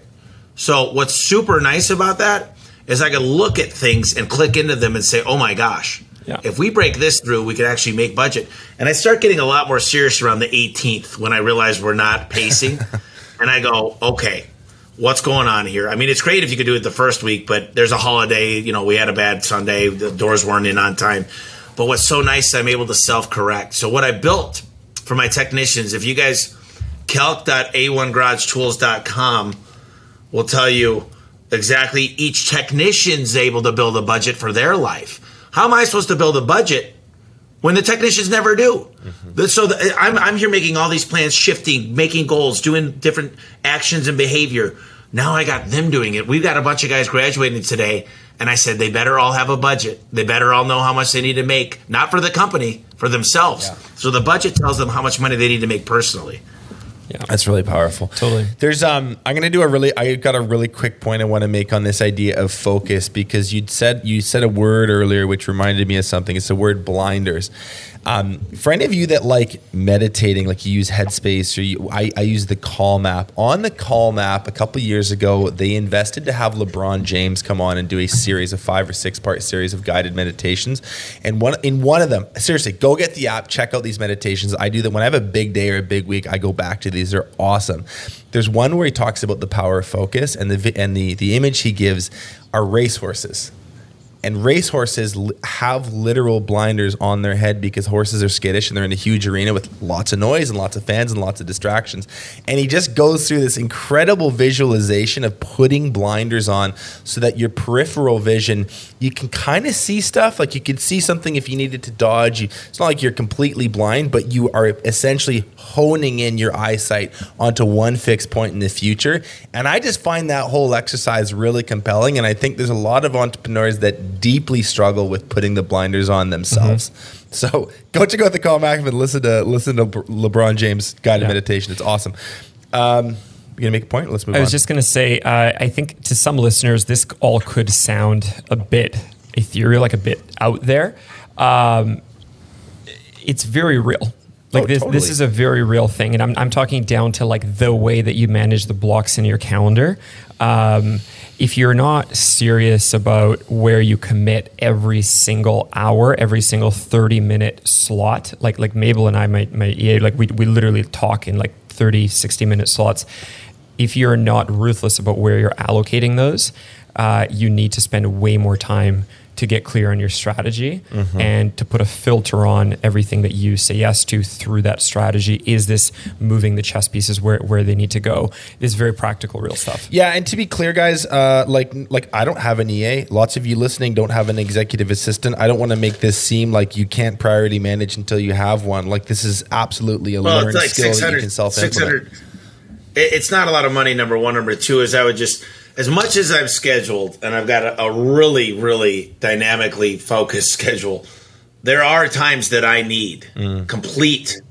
Speaker 3: So what's super nice about that is I can look at things and click into them and say, "Oh my gosh."
Speaker 1: Yeah.
Speaker 3: If we break this through, we could actually make budget. And I start getting a lot more serious around the 18th when I realize we're not pacing. and I go, okay, what's going on here? I mean, it's great if you could do it the first week, but there's a holiday. You know, we had a bad Sunday, the doors weren't in on time. But what's so nice, I'm able to self correct. So, what I built for my technicians, if you guys calc.a1garagetools.com will tell you exactly each technician's able to build a budget for their life. How am I supposed to build a budget when the technicians never do? The- So the, I'm, I'm here making all these plans, shifting, making goals, doing different actions and behavior. Now I got them doing it. We've got a bunch of guys graduating today, and I said they better all have a budget. They better all know how much they need to make, not for the company, for themselves. So the budget tells them how much money they need to make personally.
Speaker 2: That's really powerful.
Speaker 1: Totally.
Speaker 2: There's um I'm gonna do a really I got a really quick point I want to make on this idea of focus because you'd said you said a word earlier which reminded me of something. It's the word blinders. Um, for any of you that like meditating, like you use Headspace or you, I, I use the Calm app. On the Calm app, a couple years ago, they invested to have LeBron James come on and do a series of five or six part series of guided meditations. And one in one of them, seriously, go get the app, check out these meditations. I do that when I have a big day or a big week. I go back to these. They're awesome. There's one where he talks about the power of focus, and the and the the image he gives are racehorses and racehorses have literal blinders on their head because horses are skittish and they're in a huge arena with lots of noise and lots of fans and lots of distractions. And he just goes through this incredible visualization of putting blinders on so that your peripheral vision, you can kind of see stuff. Like you could see something if you needed to dodge. It's not like you're completely blind, but you are essentially honing in your eyesight onto one fixed point in the future. And I just find that whole exercise really compelling. And I think there's a lot of entrepreneurs that deeply struggle with putting the blinders on themselves.
Speaker 1: Mm-hmm.
Speaker 2: So go check out the Calm App and listen to listen to LeBron James guided
Speaker 1: Yeah.
Speaker 2: meditation. It's awesome. Um, you gonna make a point? Let's move
Speaker 1: I
Speaker 2: on.
Speaker 1: was just going to say, uh, I think to some listeners, this all could sound a bit ethereal, like a bit out there. Um, it's very real. Like
Speaker 2: Oh,
Speaker 1: this,
Speaker 2: totally.
Speaker 1: this is a very real thing, and I'm, I'm talking down to like the way that you manage the blocks in your calendar. Um, if you're not serious about where you commit every single hour, every single 30 minute slot, like like Mabel and I, my, my EA, like we, we literally talk in like 30, 60 minute slots. If you're not ruthless about where you're allocating those, uh, you need to spend way more time to get clear on your strategy and to put a filter on everything that you say yes to through that strategy. Is this moving the chess pieces where, where they need to go? This is very practical, real stuff.
Speaker 2: Yeah, and to be clear, guys, uh, like like I don't have an EA. Lots of you listening don't have an executive assistant. I don't want to make this seem like you can't priority manage until you have one. Like this is absolutely a
Speaker 3: Well,
Speaker 2: learned
Speaker 3: it's like
Speaker 2: skill that you can self implement.
Speaker 3: it's not a lot of money number one number two is i would just as much as i've scheduled and i've got a, a really really dynamically focused schedule there are times that i need
Speaker 2: Mm.
Speaker 3: complete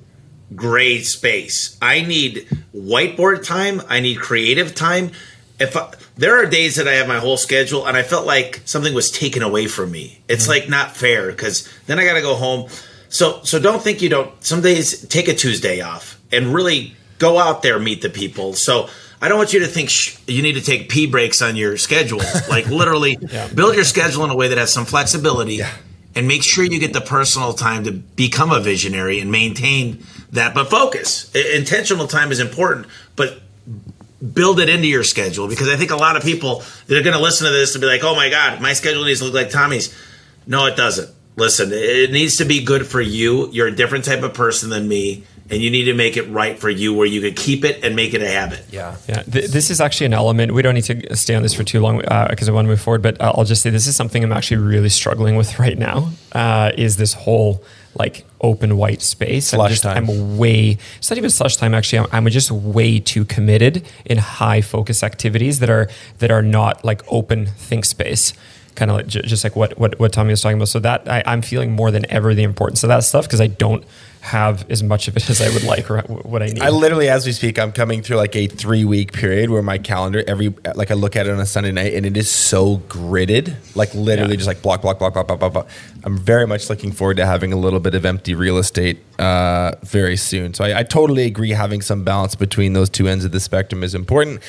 Speaker 3: gray space. I need whiteboard time. I need creative time. If I, there are days that i have my whole schedule and i felt like something was taken away from me. It's like not fair because then i gotta go home. So so don't think you don't some days take a tuesday off and really go out there meet the people. So i don't want you to think sh- you need to take pee breaks on your schedule like literally build your schedule in a way that has some flexibility and make sure you get the personal time to become a visionary and maintain that but focus intentional time is important but build it into your schedule because I think a lot of people that are going to listen to this and be like, "Oh my god, my schedule needs to look like Tommy's." No, it doesn't. Listen, it needs to be good for you. You're a different type of person than me, and you need to make it right for you where you can keep it and make it a habit.
Speaker 2: Yeah.
Speaker 1: Yeah, th- this is actually an element. We don't need to stay on this for too long because I want to move forward. But uh, I'll just say this is something I'm actually really struggling with right now. Uh, is this whole like open white space? I'm
Speaker 2: Slush
Speaker 1: just,
Speaker 2: time.
Speaker 1: I'm way. It's not even slush time. Actually, I'm, I'm just way too committed in high focus activities that are that are not like open think space. Kind of like, ju- just like what, what what Tommy was talking about. So that I, I'm feeling more than ever the importance of that stuff because I don't have as much of it as I would like or what I need.
Speaker 2: I literally, as we speak, I'm coming through like a three week period where my calendar, every like I look at it on a Sunday night, and it is so gridded, like literally
Speaker 1: Yeah.
Speaker 2: just like block, block, block, block, block, block, block. I'm very much looking forward to having a little bit of empty real estate uh, very soon. So I, I totally agree. Having some balance between those two ends of the spectrum is important.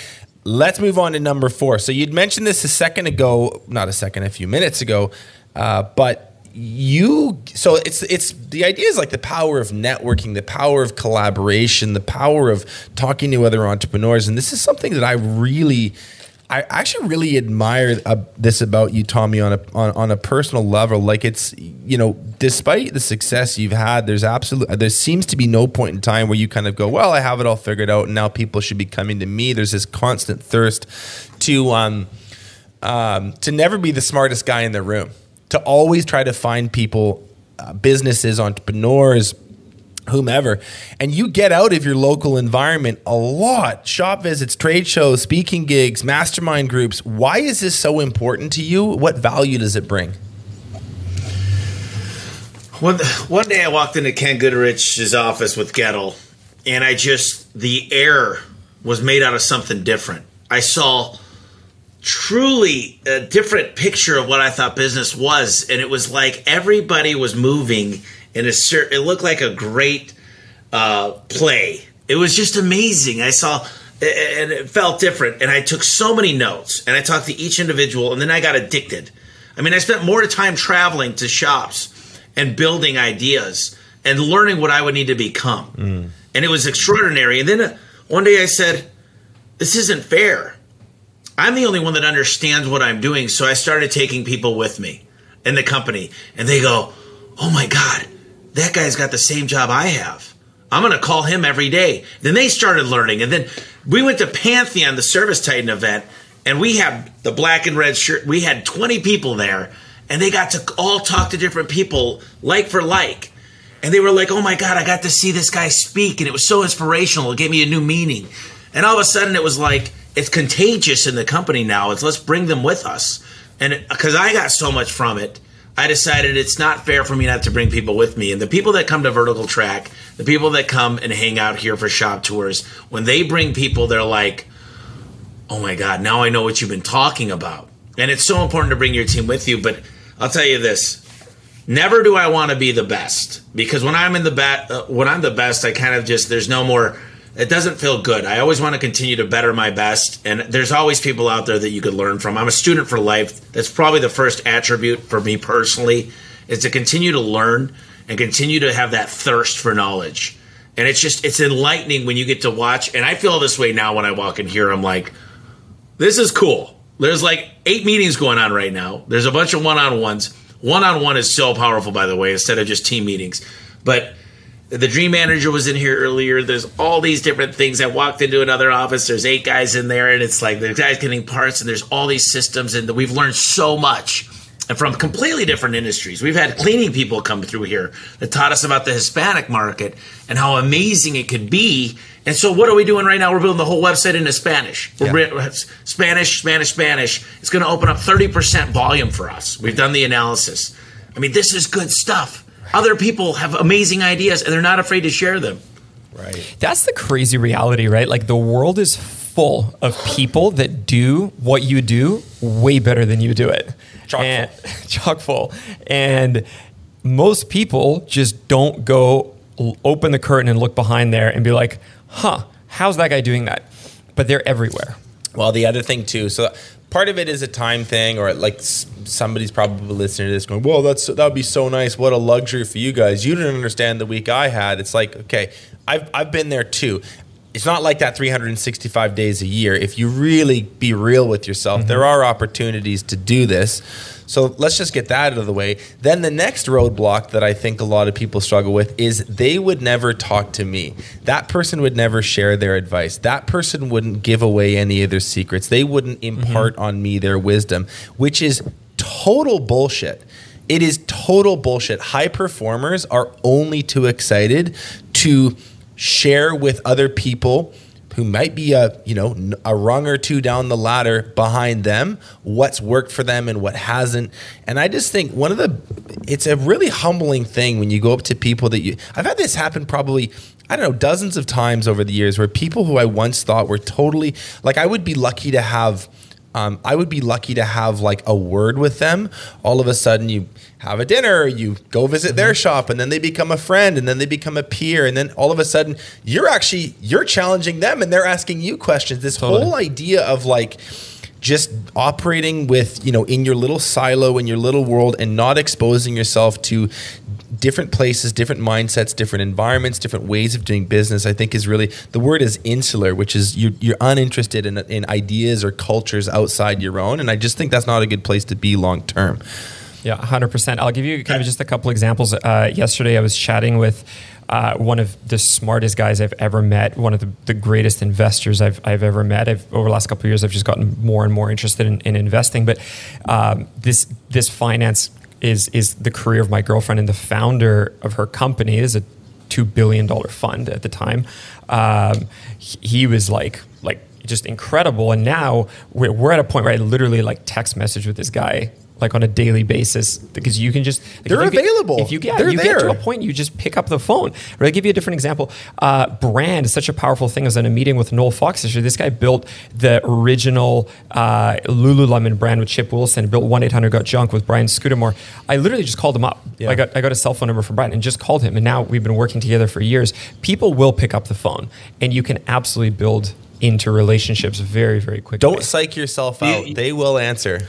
Speaker 2: Let's move on to number four. So you'd mentioned this a second ago, not a second, a few minutes ago, uh, but you so it's it's the idea is like the power of networking the power of collaboration the power of talking to other entrepreneurs and this is something that i really i actually really admire uh, this about you tommy on a on, on a personal level. Like it's you know despite the success you've had there's absolutely there seems to be no point in time where you kind of go well i have it all figured out and now people should be coming to me. There's this constant thirst to um um, to never be the smartest guy in the room, to always try to find people, uh, businesses, entrepreneurs, whomever, and you get out of your local environment a lot shop visits, trade shows, speaking gigs, mastermind groups. Why is this so important to you? What value does it bring?
Speaker 3: One one day I walked into Ken Goodrich's office with Goettl, and I just the air was made out of something different. I saw truly a different picture of what I thought business was, and it was like everybody was moving in a certain. It looked like a great uh, play. It was just amazing. I saw, and it felt different. And I took so many notes, and I talked to each individual, and then I got addicted. I mean, I spent more time traveling to shops and building ideas and learning what I would need to become. And it was extraordinary. And then uh, one day I said, This isn't fair. I'm the only one that understands what I'm doing. So I started taking people with me in the company, and they go, Oh my God, that guy's got the same job I have. I'm going to call him every day. Then they started learning. And then we went to Pantheon, the Service Titan event, and we had the black and red shirt. We had 20 people there, and they got to all talk to different people, like for like. And they were like, oh my God, I got to see this guy speak, and it was so inspirational. It gave me a new meaning. And all of a sudden, it was like, it's contagious in the company now. It's let's bring them with us. And because I got so much from it, I decided it's not fair for me not to bring people with me. And the people that come to Vertical Track, the people that come and hang out here for shop tours, when they bring people, they're like, oh my God, now I know what you've been talking about. And it's so important to bring your team with you. But I'll tell you this never do I want to be the best because when I'm in the bat, uh, when I'm the best, I kind of just, there's no more, it doesn't feel good. I always want to continue to better my best. And there's always people out there that you could learn from. I'm a student for life. That's probably the first attribute for me personally is to continue to learn and continue to have that thirst for knowledge. And it's just, it's enlightening when you get to watch. And I feel this way now when I walk in here. I'm like, this is cool. There's like eight meetings going on right now. There's a bunch of one on ones. One on one is so powerful, by the way, instead of just team meetings. But the dream manager was in here earlier. There's all these different things. I walked into another office. There's eight guys in there, and it's like the guys getting parts, and there's all these systems, and we've learned so much. And from completely different industries. We've had cleaning people come through here that taught us about the Hispanic market and how amazing it could be. And so, what are we doing right now? We're building the whole website into Spanish. We're Spanish, Spanish, Spanish. It's going to open up 30% volume for us. We've done the analysis. I mean, this is good stuff. Other people have amazing ideas and they're not afraid to share them.
Speaker 2: Right.
Speaker 1: That's the crazy reality, right? Like the world is full of people that do what you do way better than you do it.
Speaker 2: Chock
Speaker 1: and, chock full. And most people just don't go open the curtain and look behind there and be like, huh, how's that guy doing that? But they're everywhere.
Speaker 2: Well, the other thing too, so part of it is a time thing, or like somebody's probably listening to this going, "Well, that's that would be so nice. What a luxury for you guys. You didn't understand the week I had." It's like, okay, I've I've been there too. it's not like that 365 days a year. If you really be real with yourself, mm-hmm. there are opportunities to do this. So let's just get that out of the way. Then the next roadblock that I think a lot of people struggle with is they would never talk to me. That person would never share their advice. That person wouldn't give away any of their secrets. They wouldn't impart mm-hmm. on me their wisdom, which is total bullshit. It is total bullshit. High performers are only too excited to share with other people who might be a you know a rung or two down the ladder behind them what's worked for them and what hasn't. And i just think one of the it's a really humbling thing when you go up to people that you i've had this happen probably I don't know, dozens of times over the years where people who I once thought were totally like I would be lucky to have um, I would be lucky to have like a word with them. All of a sudden, you have a dinner, you go visit mm-hmm. their shop, and then they become a friend, and then they become a peer, and then all of a sudden, you're actually you're challenging them, and they're asking you questions. This totally. whole idea of like just operating with you know in your little silo in your little world and not exposing yourself to different places different mindsets different environments different ways of doing business i think is really the word is insular which is you're, you're uninterested in, in ideas or cultures outside your own and i just think that's not a good place to be long term
Speaker 1: yeah 100% i'll give you kind of just a couple examples uh, yesterday i was chatting with uh, one of the smartest guys I've ever met, one of the, the greatest investors I've, I've ever met. I've, over the last couple of years, I've just gotten more and more interested in, in investing. But um, this this finance is is the career of my girlfriend and the founder of her company is a two billion dollar fund at the time. Um, he, he was like like just incredible, and now we're, we're at a point where I literally like text message with this guy like on a daily basis because you can just like
Speaker 2: they're
Speaker 1: if
Speaker 2: available.
Speaker 1: Get, if you get
Speaker 2: they're
Speaker 1: you
Speaker 2: there.
Speaker 1: get to a point, you just pick up the phone. Or I'll give you a different example. Uh, brand is such a powerful thing. I was in a meeting with Noel Fox this year. This guy built the original uh, Lululemon brand with Chip Wilson. Built one eight hundred got junk with Brian Scudamore. I literally just called him up. Yeah. I got I got a cell phone number from Brian and just called him. And now we've been working together for years. People will pick up the phone, and you can absolutely build into relationships very very quickly.
Speaker 2: Don't psych yourself out. You, they will answer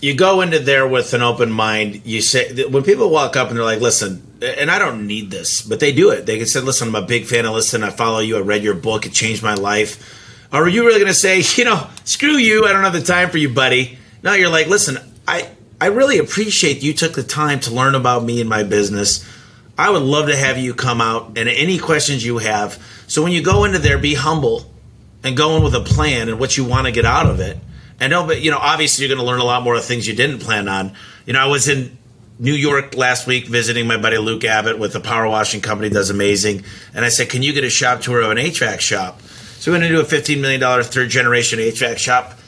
Speaker 3: you go into there with an open mind. You say when people walk up and they're like, "Listen," and I don't need this, but they do it. They can say, "Listen, I'm a big fan of Listen. I follow you. I read your book. It changed my life." Are you really going to say, you know, screw you? I don't have the time for you, buddy. No, you're like, listen, I I really appreciate you took the time to learn about me and my business. I would love to have you come out and any questions you have. So when you go into there, be humble and go in with a plan and what you want to get out of it and no, but you know, obviously you're going to learn a lot more of things you didn't plan on. You know, I was in New York last week visiting my buddy Luke Abbott with the power washing company, does amazing. And I said, "Can you get a shop tour of an HVAC shop?" So we're going to do a $15 million third generation HVAC shop.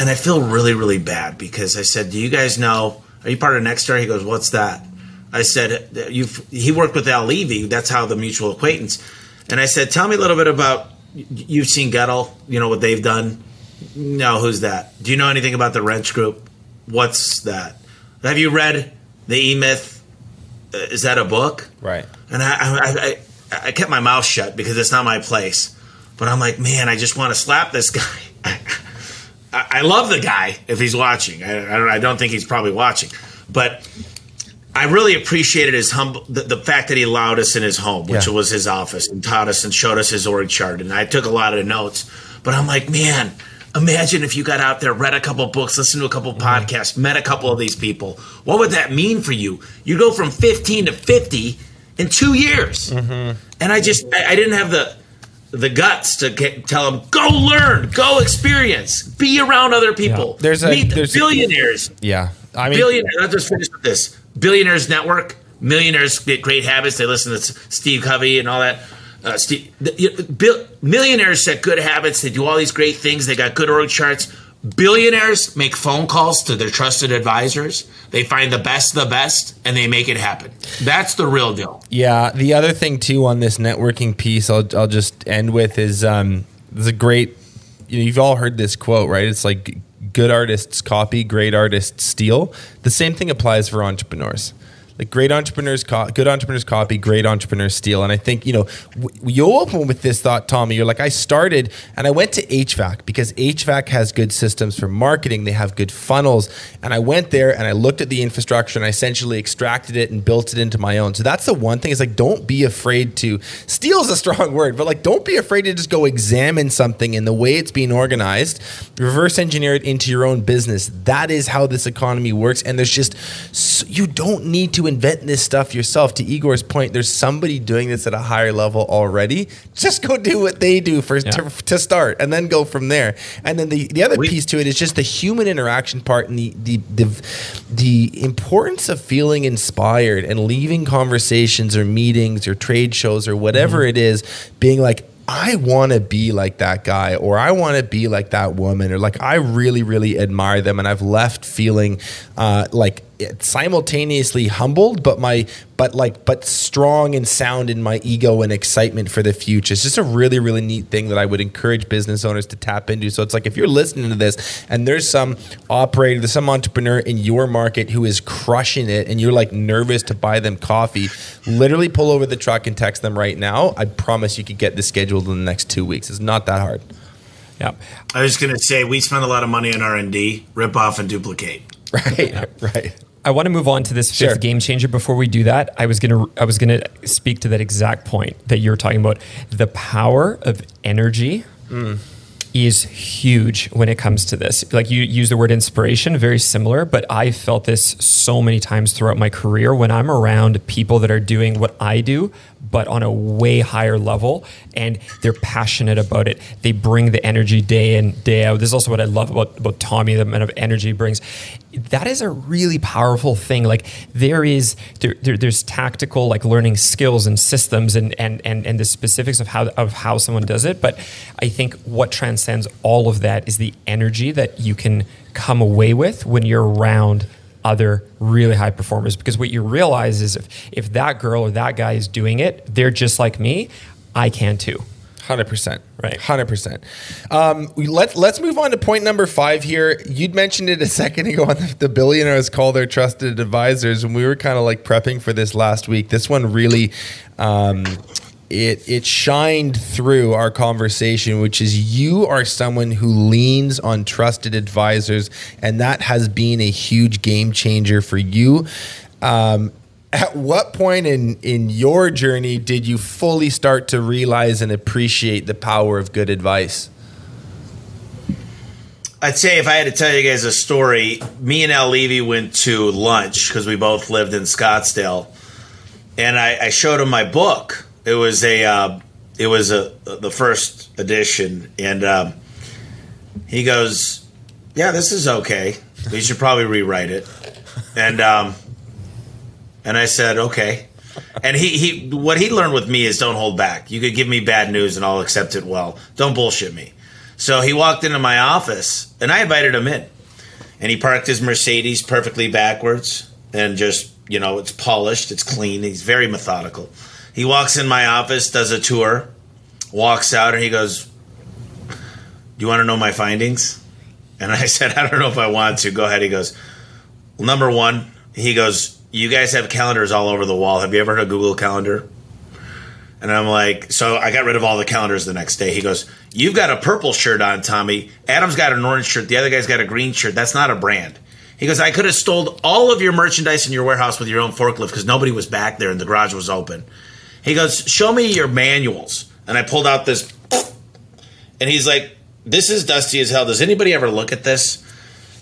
Speaker 3: And I feel really, really bad because I said, "Do you guys know? Are you part of Nexstar?" He goes, "What's that?" I said, "You've." He worked with Al Levy. That's how the mutual acquaintance. And I said, "Tell me a little bit about. You've seen Goettl. You know what they've done." No, who's that? Do you know anything about the Wrench Group? What's that? Have you read the E Myth? Uh, is that a book?
Speaker 2: Right.
Speaker 3: And I, I, I, I, kept my mouth shut because it's not my place. But I'm like, man, I just want to slap this guy. I, I love the guy if he's watching. I, I, don't, I don't think he's probably watching, but I really appreciated his humble the, the, fact that he allowed us in his home, which yeah. was his office, and taught us and showed us his org chart. And I took a lot of notes. But I'm like, man, Imagine if you got out there, read a couple books, listened to a couple podcasts, met a couple of these people. What would that mean for you? You go from 15 to 50 in two years. Mm-hmm. And I just, I, I, didn't have the the guts to get, tell them, go learn, go experience, be around other people.
Speaker 2: Yeah. There's a,
Speaker 3: meet
Speaker 2: there's
Speaker 3: billionaires.
Speaker 2: A, yeah. I mean,
Speaker 3: billionaires. Let's just finish with this. Billionaires Network. Millionaires get great habits. They listen to Steve Covey and all that uh, Steve, the, millionaires set good habits. They do all these great things. They got good org charts. Billionaires make phone calls to their trusted advisors. They find the best of the best and they make it happen. That's the real deal.
Speaker 2: Yeah. The other thing too on this networking piece, I'll, I'll just end with is um, a great. You know, you've all heard this quote, right? It's like good artists copy, great artists steal. The same thing applies for entrepreneurs Like great entrepreneurs, co- good entrepreneurs copy, great entrepreneurs steal. And I think you know w- you open with this thought, Tommy. You're like, I started and I went to HVAC because HVAC has good systems for marketing. They have good funnels, and I went there and I looked at the infrastructure and I essentially extracted it and built it into my own. So that's the one thing. Is like, don't be afraid to steal is a strong word, but like, don't be afraid to just go examine something in the way it's being organized, reverse engineer it into your own business. That is how this economy works. And there's just, you don't need to invent this stuff yourself. To Igor's point, there's somebody doing this at a higher level already. Just go do what they do first yeah. to, to, start and then go from there. And then the, the other we, piece to it is just the human interaction part and the, the, the, the importance of feeling inspired and leaving conversations or meetings or trade shows or whatever mm-hmm. it is, being like, I want to be like that guy or I want to be like that woman or like I really, really admire them. And I've left feeling uh, like simultaneously humbled, but my but like but strong and sound in my ego and excitement for the future. It's just a really really neat thing that I would encourage business owners to tap into. So it's like if you're listening to this and there's some operator, there's some entrepreneur in your market who is crushing it, and you're like nervous to buy them coffee, literally pull over the truck and text them right now. I promise you could get this scheduled in the next two weeks. It's not that hard.
Speaker 3: Yeah. I was going to say we spend a lot of money on R and D, rip off and duplicate.
Speaker 2: Right. Right.
Speaker 1: I want to move on to this fifth sure. game changer. Before we do that, I was gonna I was gonna speak to that exact point that you're talking about. The power of energy mm. is huge when it comes to this. Like you use the word inspiration, very similar, but I felt this so many times throughout my career when I'm around people that are doing what I do, but on a way higher level and they're passionate about it. They bring the energy day in, day out. This is also what I love about, about Tommy, the amount of energy he brings. That is a really powerful thing. Like there is there, there, there's tactical like learning skills and systems and, and and and the specifics of how of how someone does it. But I think what transcends all of that is the energy that you can come away with when you're around other really high performers because what you realize is if, if that girl or that guy is doing it, they're just like me, I can too.
Speaker 2: Hundred percent, right? Hundred percent. Um, let Let's move on to point number five here. You'd mentioned it a second ago on the, the billionaires call their trusted advisors, and we were kind of like prepping for this last week. This one really um, it it shined through our conversation, which is you are someone who leans on trusted advisors, and that has been a huge game changer for you. Um, at what point in in your journey did you fully start to realize and appreciate the power of good advice?
Speaker 3: I'd say if I had to tell you guys a story, me and Al Levy went to lunch because we both lived in Scottsdale, and I, I showed him my book it was a uh, it was a the first edition, and um, he goes, "Yeah, this is okay. We should probably rewrite it." And um, and I said, "Okay." And he, he what he learned with me is don't hold back. You could give me bad news and I'll accept it well. Don't bullshit me. So he walked into my office and I invited him in. And he parked his Mercedes perfectly backwards and just, you know, it's polished, it's clean. He's very methodical. He walks in my office, does a tour, walks out, and he goes, Do you want to know my findings? And I said, I don't know if I want to. Go ahead. He goes, Well, number one, he goes, You guys have calendars all over the wall. Have you ever heard of Google Calendar? And I'm like, so I got rid of all the calendars the next day. He goes, You've got a purple shirt on, Tommy. Adam's got an orange shirt. The other guy's got a green shirt. That's not a brand. He goes, I could have stole all of your merchandise in your warehouse with your own forklift because nobody was back there and the garage was open. He goes, Show me your manuals. And I pulled out this, and he's like, This is dusty as hell. Does anybody ever look at this?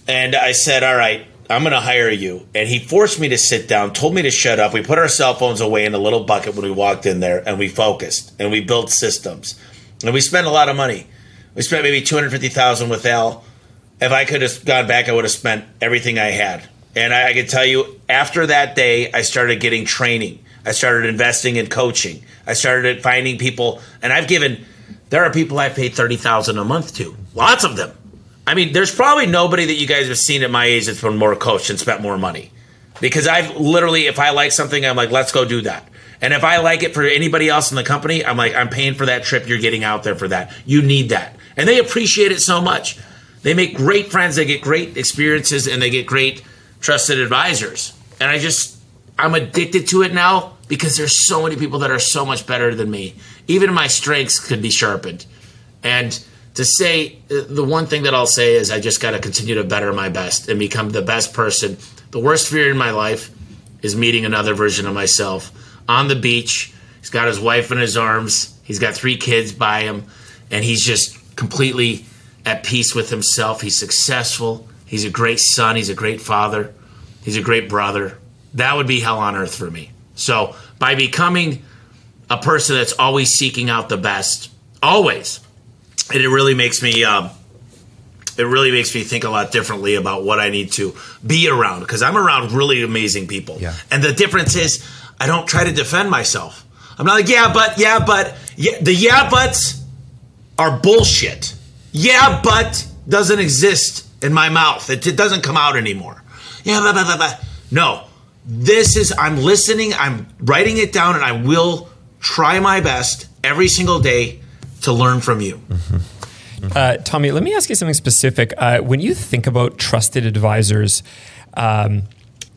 Speaker 3: And I said, All right, I'm going to hire you. And he forced me to sit down, told me to shut up. We put our cell phones away in a little bucket when we walked in there, and we focused and we built systems. And we spent a lot of money. We spent maybe 250000 with Al. If I could have gone back, I would have spent everything I had. And I, I can tell you, after that day, I started getting training. I started investing in coaching. I started finding people, and I've given. There are people I've paid thirty thousand a month to. Lots of them. I mean, there's probably nobody that you guys have seen at my age that's been more coached and spent more money. Because I've literally, if I like something, I'm like, let's go do that. And if I like it for anybody else in the company, I'm like, I'm paying for that trip. You're getting out there for that. You need that. And they appreciate it so much. They make great friends. They get great experiences and they get great trusted advisors. And I just, I'm addicted to it now because there's so many people that are so much better than me. Even my strengths could be sharpened. And to say uh, the one thing that I'll say is I just got to continue to better my best and become the best person. The worst fear in my life is meeting another version of myself on the beach. He's got his wife in his arms. He's got three kids by him, and he's just completely at peace with himself. He's successful. He's a great son. He's a great father. He's a great brother. That would be hell on earth for me. So, by becoming a person that's always seeking out the best, always, and it really makes me um, it really makes me think a lot differently about what I need to be around because I'm around really amazing people.
Speaker 4: Yeah.
Speaker 3: And the difference is I don't try to defend myself. I'm not like, yeah, but, yeah, but, yeah, the yeah, buts are bullshit. Yeah, but doesn't exist in my mouth. It, it doesn't come out anymore. Yeah, blah, blah, blah, blah. No, this is, I'm listening, I'm writing it down, and I will try my best every single day to learn from you.
Speaker 1: Uh, Tommy, let me ask you something specific. Uh, when you think about trusted advisors, um,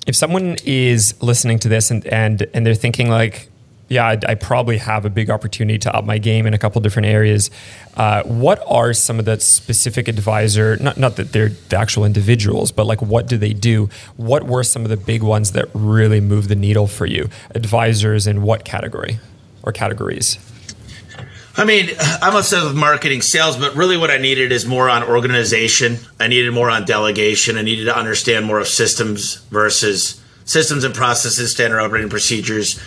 Speaker 1: if someone is listening to this and and and they're thinking like, yeah, I, I probably have a big opportunity to up my game in a couple different areas. Uh, what are some of the specific advisor? Not not that they're the actual individuals, but like what do they do? What were some of the big ones that really moved the needle for you? Advisors in what category or categories?
Speaker 3: I mean, I'm obsessed with marketing sales, but really what I needed is more on organization. I needed more on delegation. I needed to understand more of systems versus systems and processes, standard operating procedures.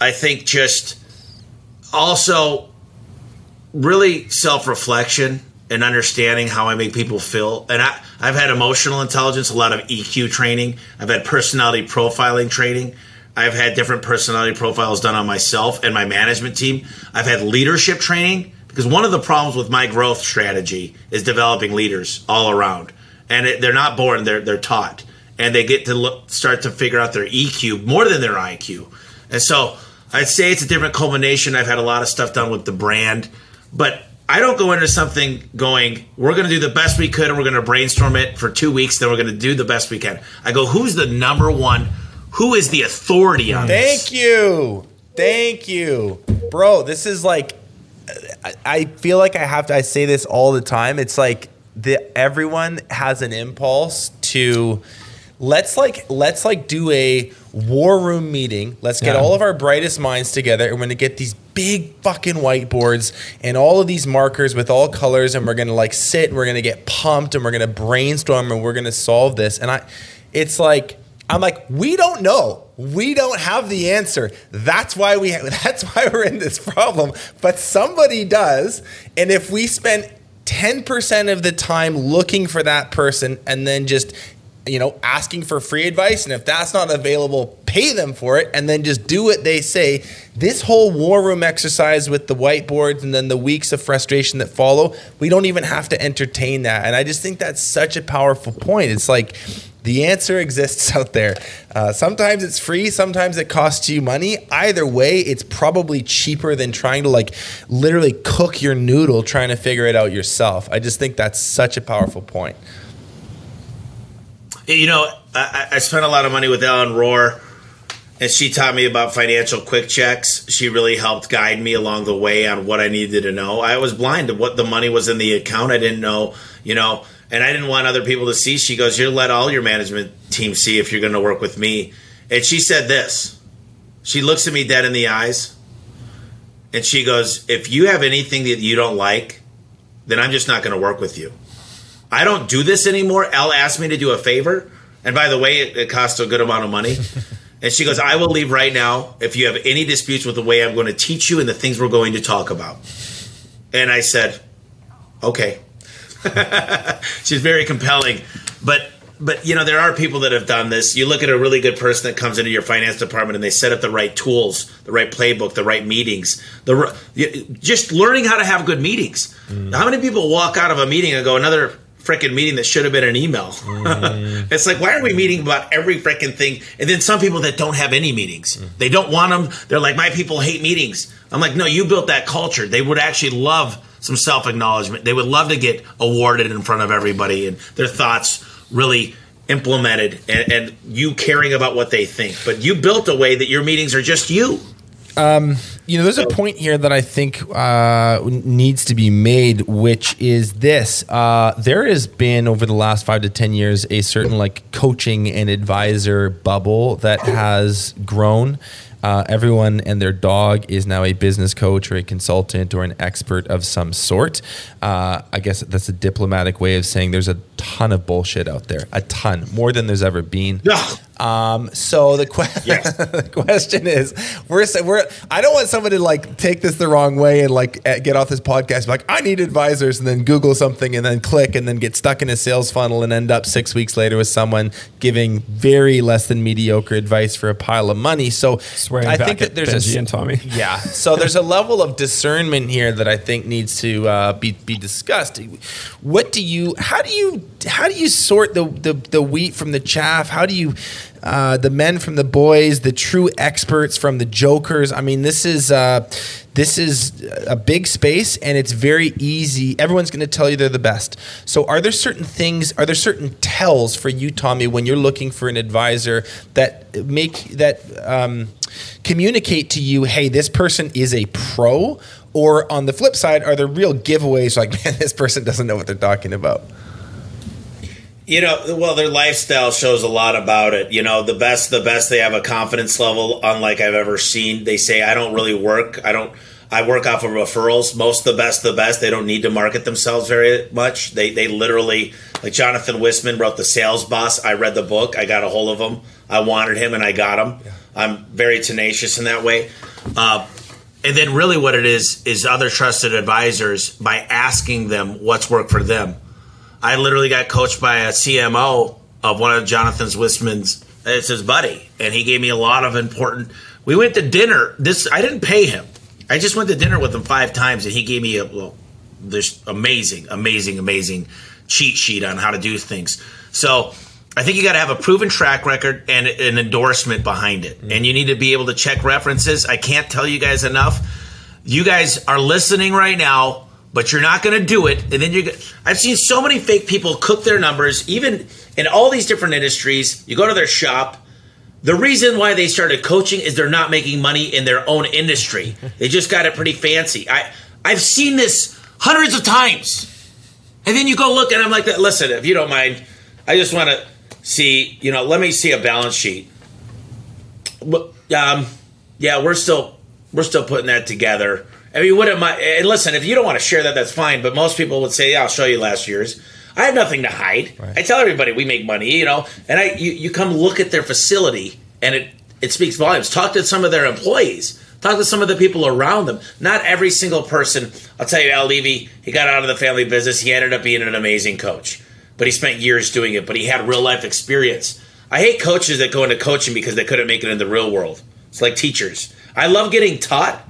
Speaker 3: I think just also really self reflection and understanding how I make people feel. And I, I've had emotional intelligence, a lot of EQ training, I've had personality profiling training. I've had different personality profiles done on myself and my management team. I've had leadership training because one of the problems with my growth strategy is developing leaders all around. And it, they're not born, they're, they're taught. And they get to look, start to figure out their EQ more than their IQ. And so I'd say it's a different culmination. I've had a lot of stuff done with the brand, but I don't go into something going, we're going to do the best we could and we're going to brainstorm it for two weeks, then we're going to do the best we can. I go, who's the number one? Who is the authority on this?
Speaker 2: Thank you. Thank you. Bro, this is like I, I feel like I have to I say this all the time. It's like the everyone has an impulse to let's like let's like do a war room meeting. Let's get
Speaker 1: Yeah.
Speaker 2: all of our brightest minds together and we're going to get these big fucking whiteboards and all of these markers with all colors and we're going to like sit and we're going to get pumped and we're going to brainstorm and we're going to solve this. And I it's like I'm like, we don't know. We don't have the answer. That's why we. That's why we're in this problem. But somebody does, and if we spend ten percent of the time looking for that person, and then just you know asking for free advice, and if that's not available, pay them for it, and then just do what they say. This whole war room exercise with the whiteboards and then the weeks of frustration that follow, we don't even have to entertain that. And I just think that's such a powerful point. It's like the answer exists out there. Uh, sometimes it's free, sometimes it costs you money. Either way, it's probably cheaper than trying to like literally cook your noodle trying to figure it out yourself. I just think that's such a powerful point.
Speaker 3: You know, I, I spent a lot of money with Ellen Rohr, and she taught me about financial quick checks. She really helped guide me along the way on what I needed to know. I was blind to what the money was in the account. I didn't know, you know, and I didn't want other people to see. She goes, "You let all your management team see if you're going to work with me." And she said this. She looks at me dead in the eyes, and she goes, "If you have anything that you don't like, then I'm just not going to work with you." I don't do this anymore. Elle asked me to do a favor. And by the way, it, it cost a good amount of money. and she goes, I will leave right now if you have any disputes with the way I'm going to teach you and the things we're going to talk about. And I said, okay. She's very compelling. But but you know there are people that have done this. You look at a really good person that comes into your finance department and they set up the right tools, the right playbook, the right meetings, the just learning how to have good meetings. Mm. How many people walk out of a meeting and go another freaking meeting that should have been an email? Mm-hmm. it's like why are we meeting about every freaking thing? And then some people that don't have any meetings, mm-hmm. they don't want them. They're like my people hate meetings. I'm like no, you built that culture. They would actually love some self acknowledgement. They would love to get awarded in front of everybody and their thoughts really implemented and, and you caring about what they think. But you built a way that your meetings are just you.
Speaker 2: Um, You know, there's a point here that I think uh, needs to be made, which is this: uh, there has been over the last five to ten years a certain like coaching and advisor bubble that has grown. Uh, everyone and their dog is now a business coach or a consultant or an expert of some sort. Uh, I guess that's a diplomatic way of saying there's a ton of bullshit out there, a ton, more than there's ever been.
Speaker 3: Yeah.
Speaker 2: Um, so the, que-
Speaker 3: Yes.
Speaker 2: the question is, we're, we're, I don't want somebody to like take this the wrong way and like eh, get off this podcast, like, I need advisors and then Google something and then click and then get stuck in a sales funnel and end up six weeks later with someone giving very less than mediocre advice for a pile of money. So
Speaker 1: Swearing
Speaker 2: I think that there's a,
Speaker 1: Benji
Speaker 2: s-
Speaker 1: and Tommy.
Speaker 2: yeah. So there's a level of discernment here that I think needs to uh, be be discussed. What do you? How do you? How do you sort the the, the wheat from the chaff? How do you? Uh, the men from the boys, the true experts from the jokers. I mean, this is uh, this is a big space, and it's very easy. Everyone's going to tell you they're the best. So, are there certain things? Are there certain tells for you, Tommy, when you're looking for an advisor that make that um, communicate to you, hey, this person is a pro? Or on the flip side, are there real giveaways like, man, this person doesn't know what they're talking about?
Speaker 3: You know, well, their lifestyle shows a lot about it. You know, the best, the best, they have a confidence level unlike I've ever seen. They say, I don't really work. I don't, I work off of referrals. Most of the best, the best, they don't need to market themselves very much. They, they literally, like Jonathan Whistman wrote The Sales Boss. I read the book. I got a hold of him. I wanted him and I got him. Yeah. I'm very tenacious in that way. Uh, and then really what it is, is other trusted advisors by asking them what's worked for them. I literally got coached by a CMO of one of Jonathan's Whistman's. It's his buddy, and he gave me a lot of important. We went to dinner. This I didn't pay him. I just went to dinner with him five times, and he gave me a well, this amazing, amazing, amazing cheat sheet on how to do things. So I think you got to have a proven track record and an endorsement behind it, mm-hmm. and you need to be able to check references. I can't tell you guys enough. You guys are listening right now but you're not going to do it. And then you get, I've seen so many fake people cook their numbers, even in all these different industries. You go to their shop. The reason why they started coaching is they're not making money in their own industry. They just got it pretty fancy. I, I've seen this hundreds of times. And then you go look and I'm like, listen, if you don't mind, I just want to see, you know, let me see a balance sheet. But, Um, yeah, we're still we're still putting that together. I mean, what am I? And listen, if you don't want to share that, that's fine. But most people would say, "Yeah, I'll show you last year's." I have nothing to hide. I tell everybody we make money, you know. And I, you, you come look at their facility, and it it speaks volumes. Talk to some of their employees. Talk to some of the people around them. Not every single person. I'll tell you, Al Levi. He got out of the family business. He ended up being an amazing coach, but he spent years doing it. But he had real life experience. I hate coaches that go into coaching because they couldn't make it in the real world. It's like teachers. I love getting taught.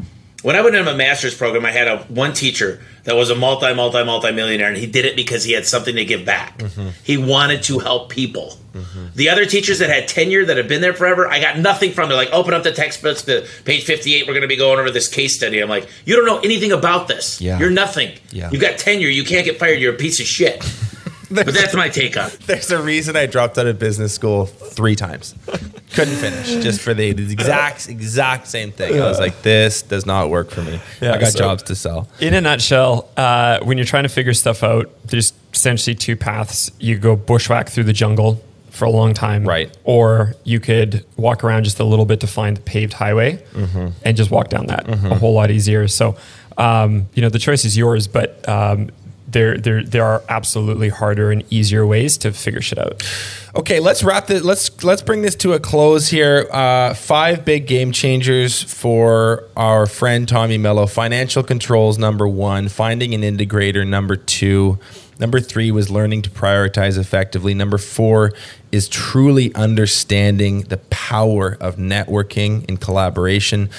Speaker 3: When I went into my master's program, I had a one teacher that was a multi, multi, multi millionaire, and he did it because he had something to give back. Mm-hmm. He wanted to help people. Mm-hmm. The other teachers that had tenure that have been there forever, I got nothing from. They're like, open up the textbooks to page fifty-eight. We're going to be going over this case study. I'm like, you don't know anything about this.
Speaker 2: Yeah.
Speaker 3: You're nothing.
Speaker 2: Yeah.
Speaker 3: You've got tenure. You can't get fired. You're a piece of shit. but that's my take on. it.
Speaker 2: There's a reason I dropped out of business school three times. Couldn't finish just for the exact exact same thing. I was like, this does not work for me.
Speaker 1: Yeah,
Speaker 2: I got
Speaker 1: so-
Speaker 2: jobs to sell.
Speaker 1: In a nutshell, uh, when you're trying to figure stuff out, there's essentially two paths. You go bushwhack through the jungle for a long time,
Speaker 2: Right.
Speaker 1: Or you could walk around just a little bit to find the paved highway and just walk down that a whole lot easier. So, um, you know, the choice is yours, but um, there, there, there are absolutely harder and easier ways to figure shit out.
Speaker 2: Okay, let's wrap this. Let's let's bring this to a close here. Uh, five big game changers for our friend Tommy Mello. Financial controls number one. Finding an integrator number two. Number three was learning to prioritize effectively. Number four is truly understanding the power of networking and collaboration.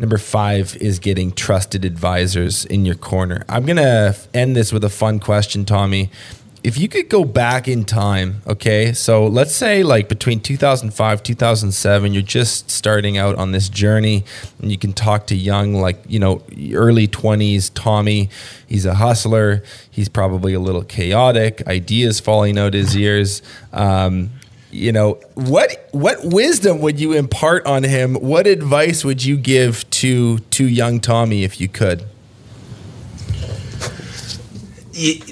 Speaker 2: Number five is getting trusted advisors in your corner. I'm going to end this with a fun question, Tommy. If you could go back in time, okay, so let's say like between 2005, 2007, you're just starting out on this journey and you can talk to young, like, you know, early 20s Tommy. He's a hustler. He's probably a little chaotic, ideas falling out his ears. Um, you know what what wisdom would you impart on him? What advice would you give to to young Tommy if you could?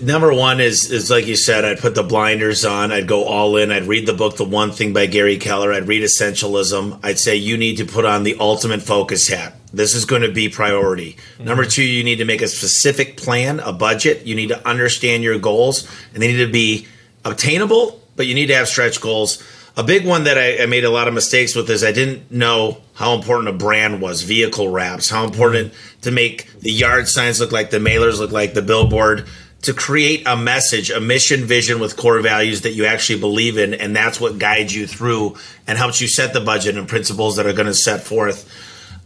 Speaker 3: number one is is like you said i'd put the blinders on i'd go all in i'd read the book the one thing by gary keller i'd read essentialism i'd say you need to put on the ultimate focus hat this is going to be priority mm-hmm. number two you need to make a specific plan a budget you need to understand your goals and they need to be obtainable but you need to have stretch goals a big one that I, I, made a lot of mistakes with is I didn't know how important a brand was, vehicle wraps, how important to make the yard signs look like the mailers look like the billboard, to create a message, a mission, vision with core values that you actually believe in, and that's what guides you through and helps you set the budget and principles that are going to set forth.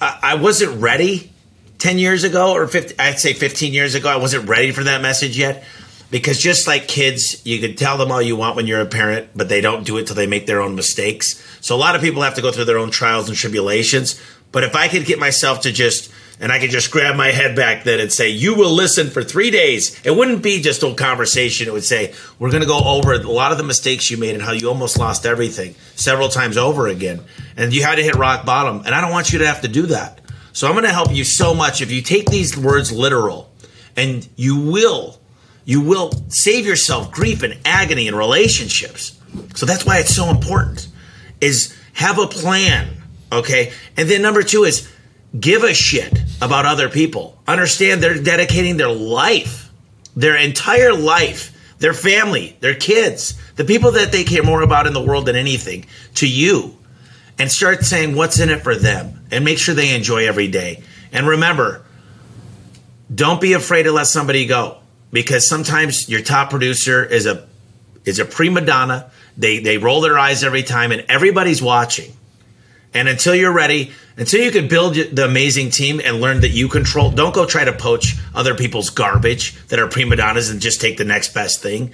Speaker 3: I, I wasn't ready ten years ago, or 50, I'd say fifteen years ago. I wasn't ready for that message yet, because just like kids, you can tell them all you want when you're a parent, but they don't do it till they make their own mistakes. So a lot of people have to go through their own trials and tribulations. But if I could get myself to just and I could just grab my head back then and say, You will listen for three days. It wouldn't be just a conversation. It would say, We're going to go over a lot of the mistakes you made and how you almost lost everything several times over again. And you had to hit rock bottom. And I don't want you to have to do that. So I'm going to help you so much if you take these words literal and you will. You will save yourself grief and agony in relationships. So that's why it's so important is have a plan, okay? And then number 2 is give a shit about other people. Understand they're dedicating their life, their entire life, their family, their kids, the people that they care more about in the world than anything to you. And start saying what's in it for them and make sure they enjoy every day. And remember, don't be afraid to let somebody go because sometimes your top producer is a is a prima donna. They they roll their eyes every time and everybody's watching. And until you're ready, until you can build the amazing team and learn that you control, don't go try to poach other people's garbage that are prima donnas and just take the next best thing.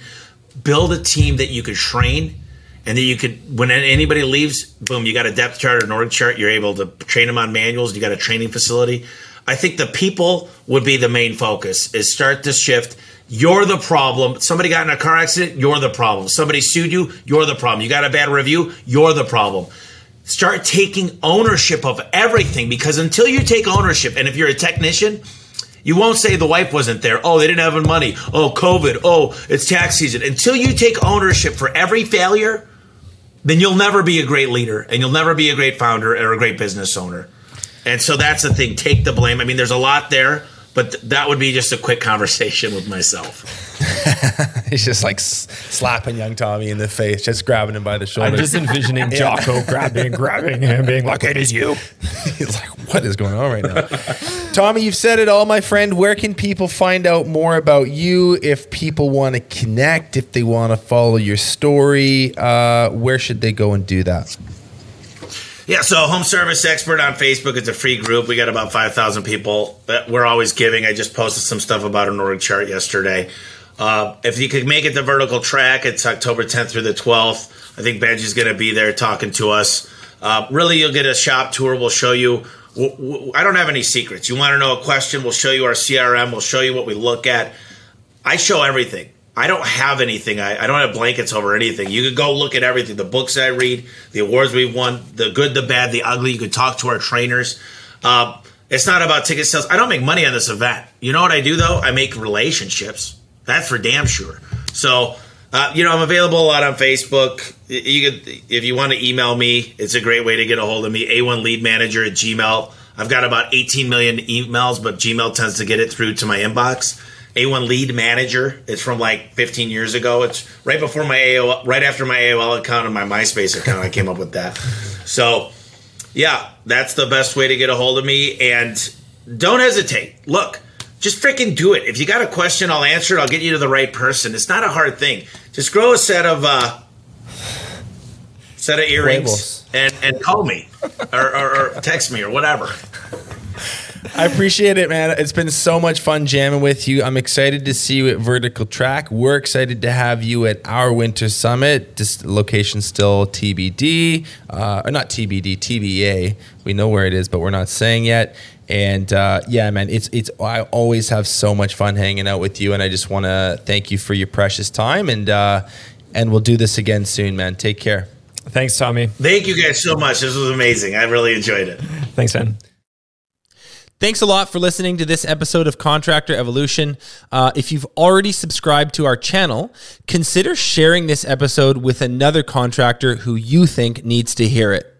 Speaker 3: Build a team that you can train and that you could, when anybody leaves, boom, you got a depth chart or an org chart. You're able to train them on manuals. You got a training facility. I think the people would be the main focus is start to shift. You're the problem. Somebody got in a car accident, you're the problem. Somebody sued you, you're the problem. You got a bad review, you're the problem start taking ownership of everything because until you take ownership, and if you're a technician, you won't say the wife wasn't there. Oh, they didn't have money. Oh, COVID. Oh, it's tax season. Until you take ownership for every failure, then you'll never be a great leader and you'll never be a great founder or a great business owner. And so that's the thing. Take the blame. I mean, there's a lot there, but th- that would be just a quick conversation with myself.
Speaker 2: He's just like slapping young Tommy in the face, just grabbing him by the shoulder.
Speaker 1: I'm just envisioning Jocko grabbing, grabbing him, being like, "It is you."
Speaker 2: He's like, "What is going on right now?" Tommy, you've said it all, my friend. Where can people find out more about you? If people want to connect, if they want to follow your story, uh, where should they go and do that?
Speaker 3: Yeah, so Home Service Expert on Facebook. It's a free group. We got about 5,000 people that we're always giving. I just posted some stuff about an org chart yesterday. Uh, if you could make it the vertical track, it's October 10th through the 12th. I think Benji's going to be there talking to us. Uh, really, you'll get a shop tour. We'll show you. I don't have any secrets. You want to know a question? We'll show you our CRM. We'll show you what we look at. I show everything. I don't have anything. I, I don't have blankets over anything. You could go look at everything. The books I read, the awards we've won, the good, the bad, the ugly. You could talk to our trainers. Uh, it's not about ticket sales. I don't make money on this event. You know what I do though? I make relationships. That's for damn sure. So, uh, you know, I'm available a lot on Facebook. You could, if you want to email me, it's a great way to get a hold of me. A1 Lead Manager at Gmail. I've got about 18 million emails, but Gmail tends to get it through to my inbox. A1 Lead Manager. It's from like 15 years ago. It's right before my AOL, right after my AOL account and my MySpace account. I came up with that. So, yeah, that's the best way to get a hold of me. And don't hesitate. Look, just freaking do it. If you got a question, I'll answer it. I'll get you to the right person. It's not a hard thing. Just grow a set of uh, set of earrings and and call me or, or, or text me or whatever.
Speaker 2: I appreciate it, man. It's been so much fun jamming with you. I'm excited to see you at Vertical Track. We're excited to have you at our Winter Summit. This location still TBD, uh, or not TBD, TBA. We know where it is, but we're not saying yet. And uh, yeah, man, it's it's. I always have so much fun hanging out with you, and I just want to thank you for your precious time. And uh, and we'll do this again soon, man. Take care.
Speaker 1: Thanks, Tommy.
Speaker 3: Thank you guys so much. This was amazing. I really enjoyed it.
Speaker 1: Thanks, man.
Speaker 2: Thanks a lot for listening to this episode of Contractor Evolution. Uh, if you've already subscribed to our channel, consider sharing this episode with another contractor who you think needs to hear it.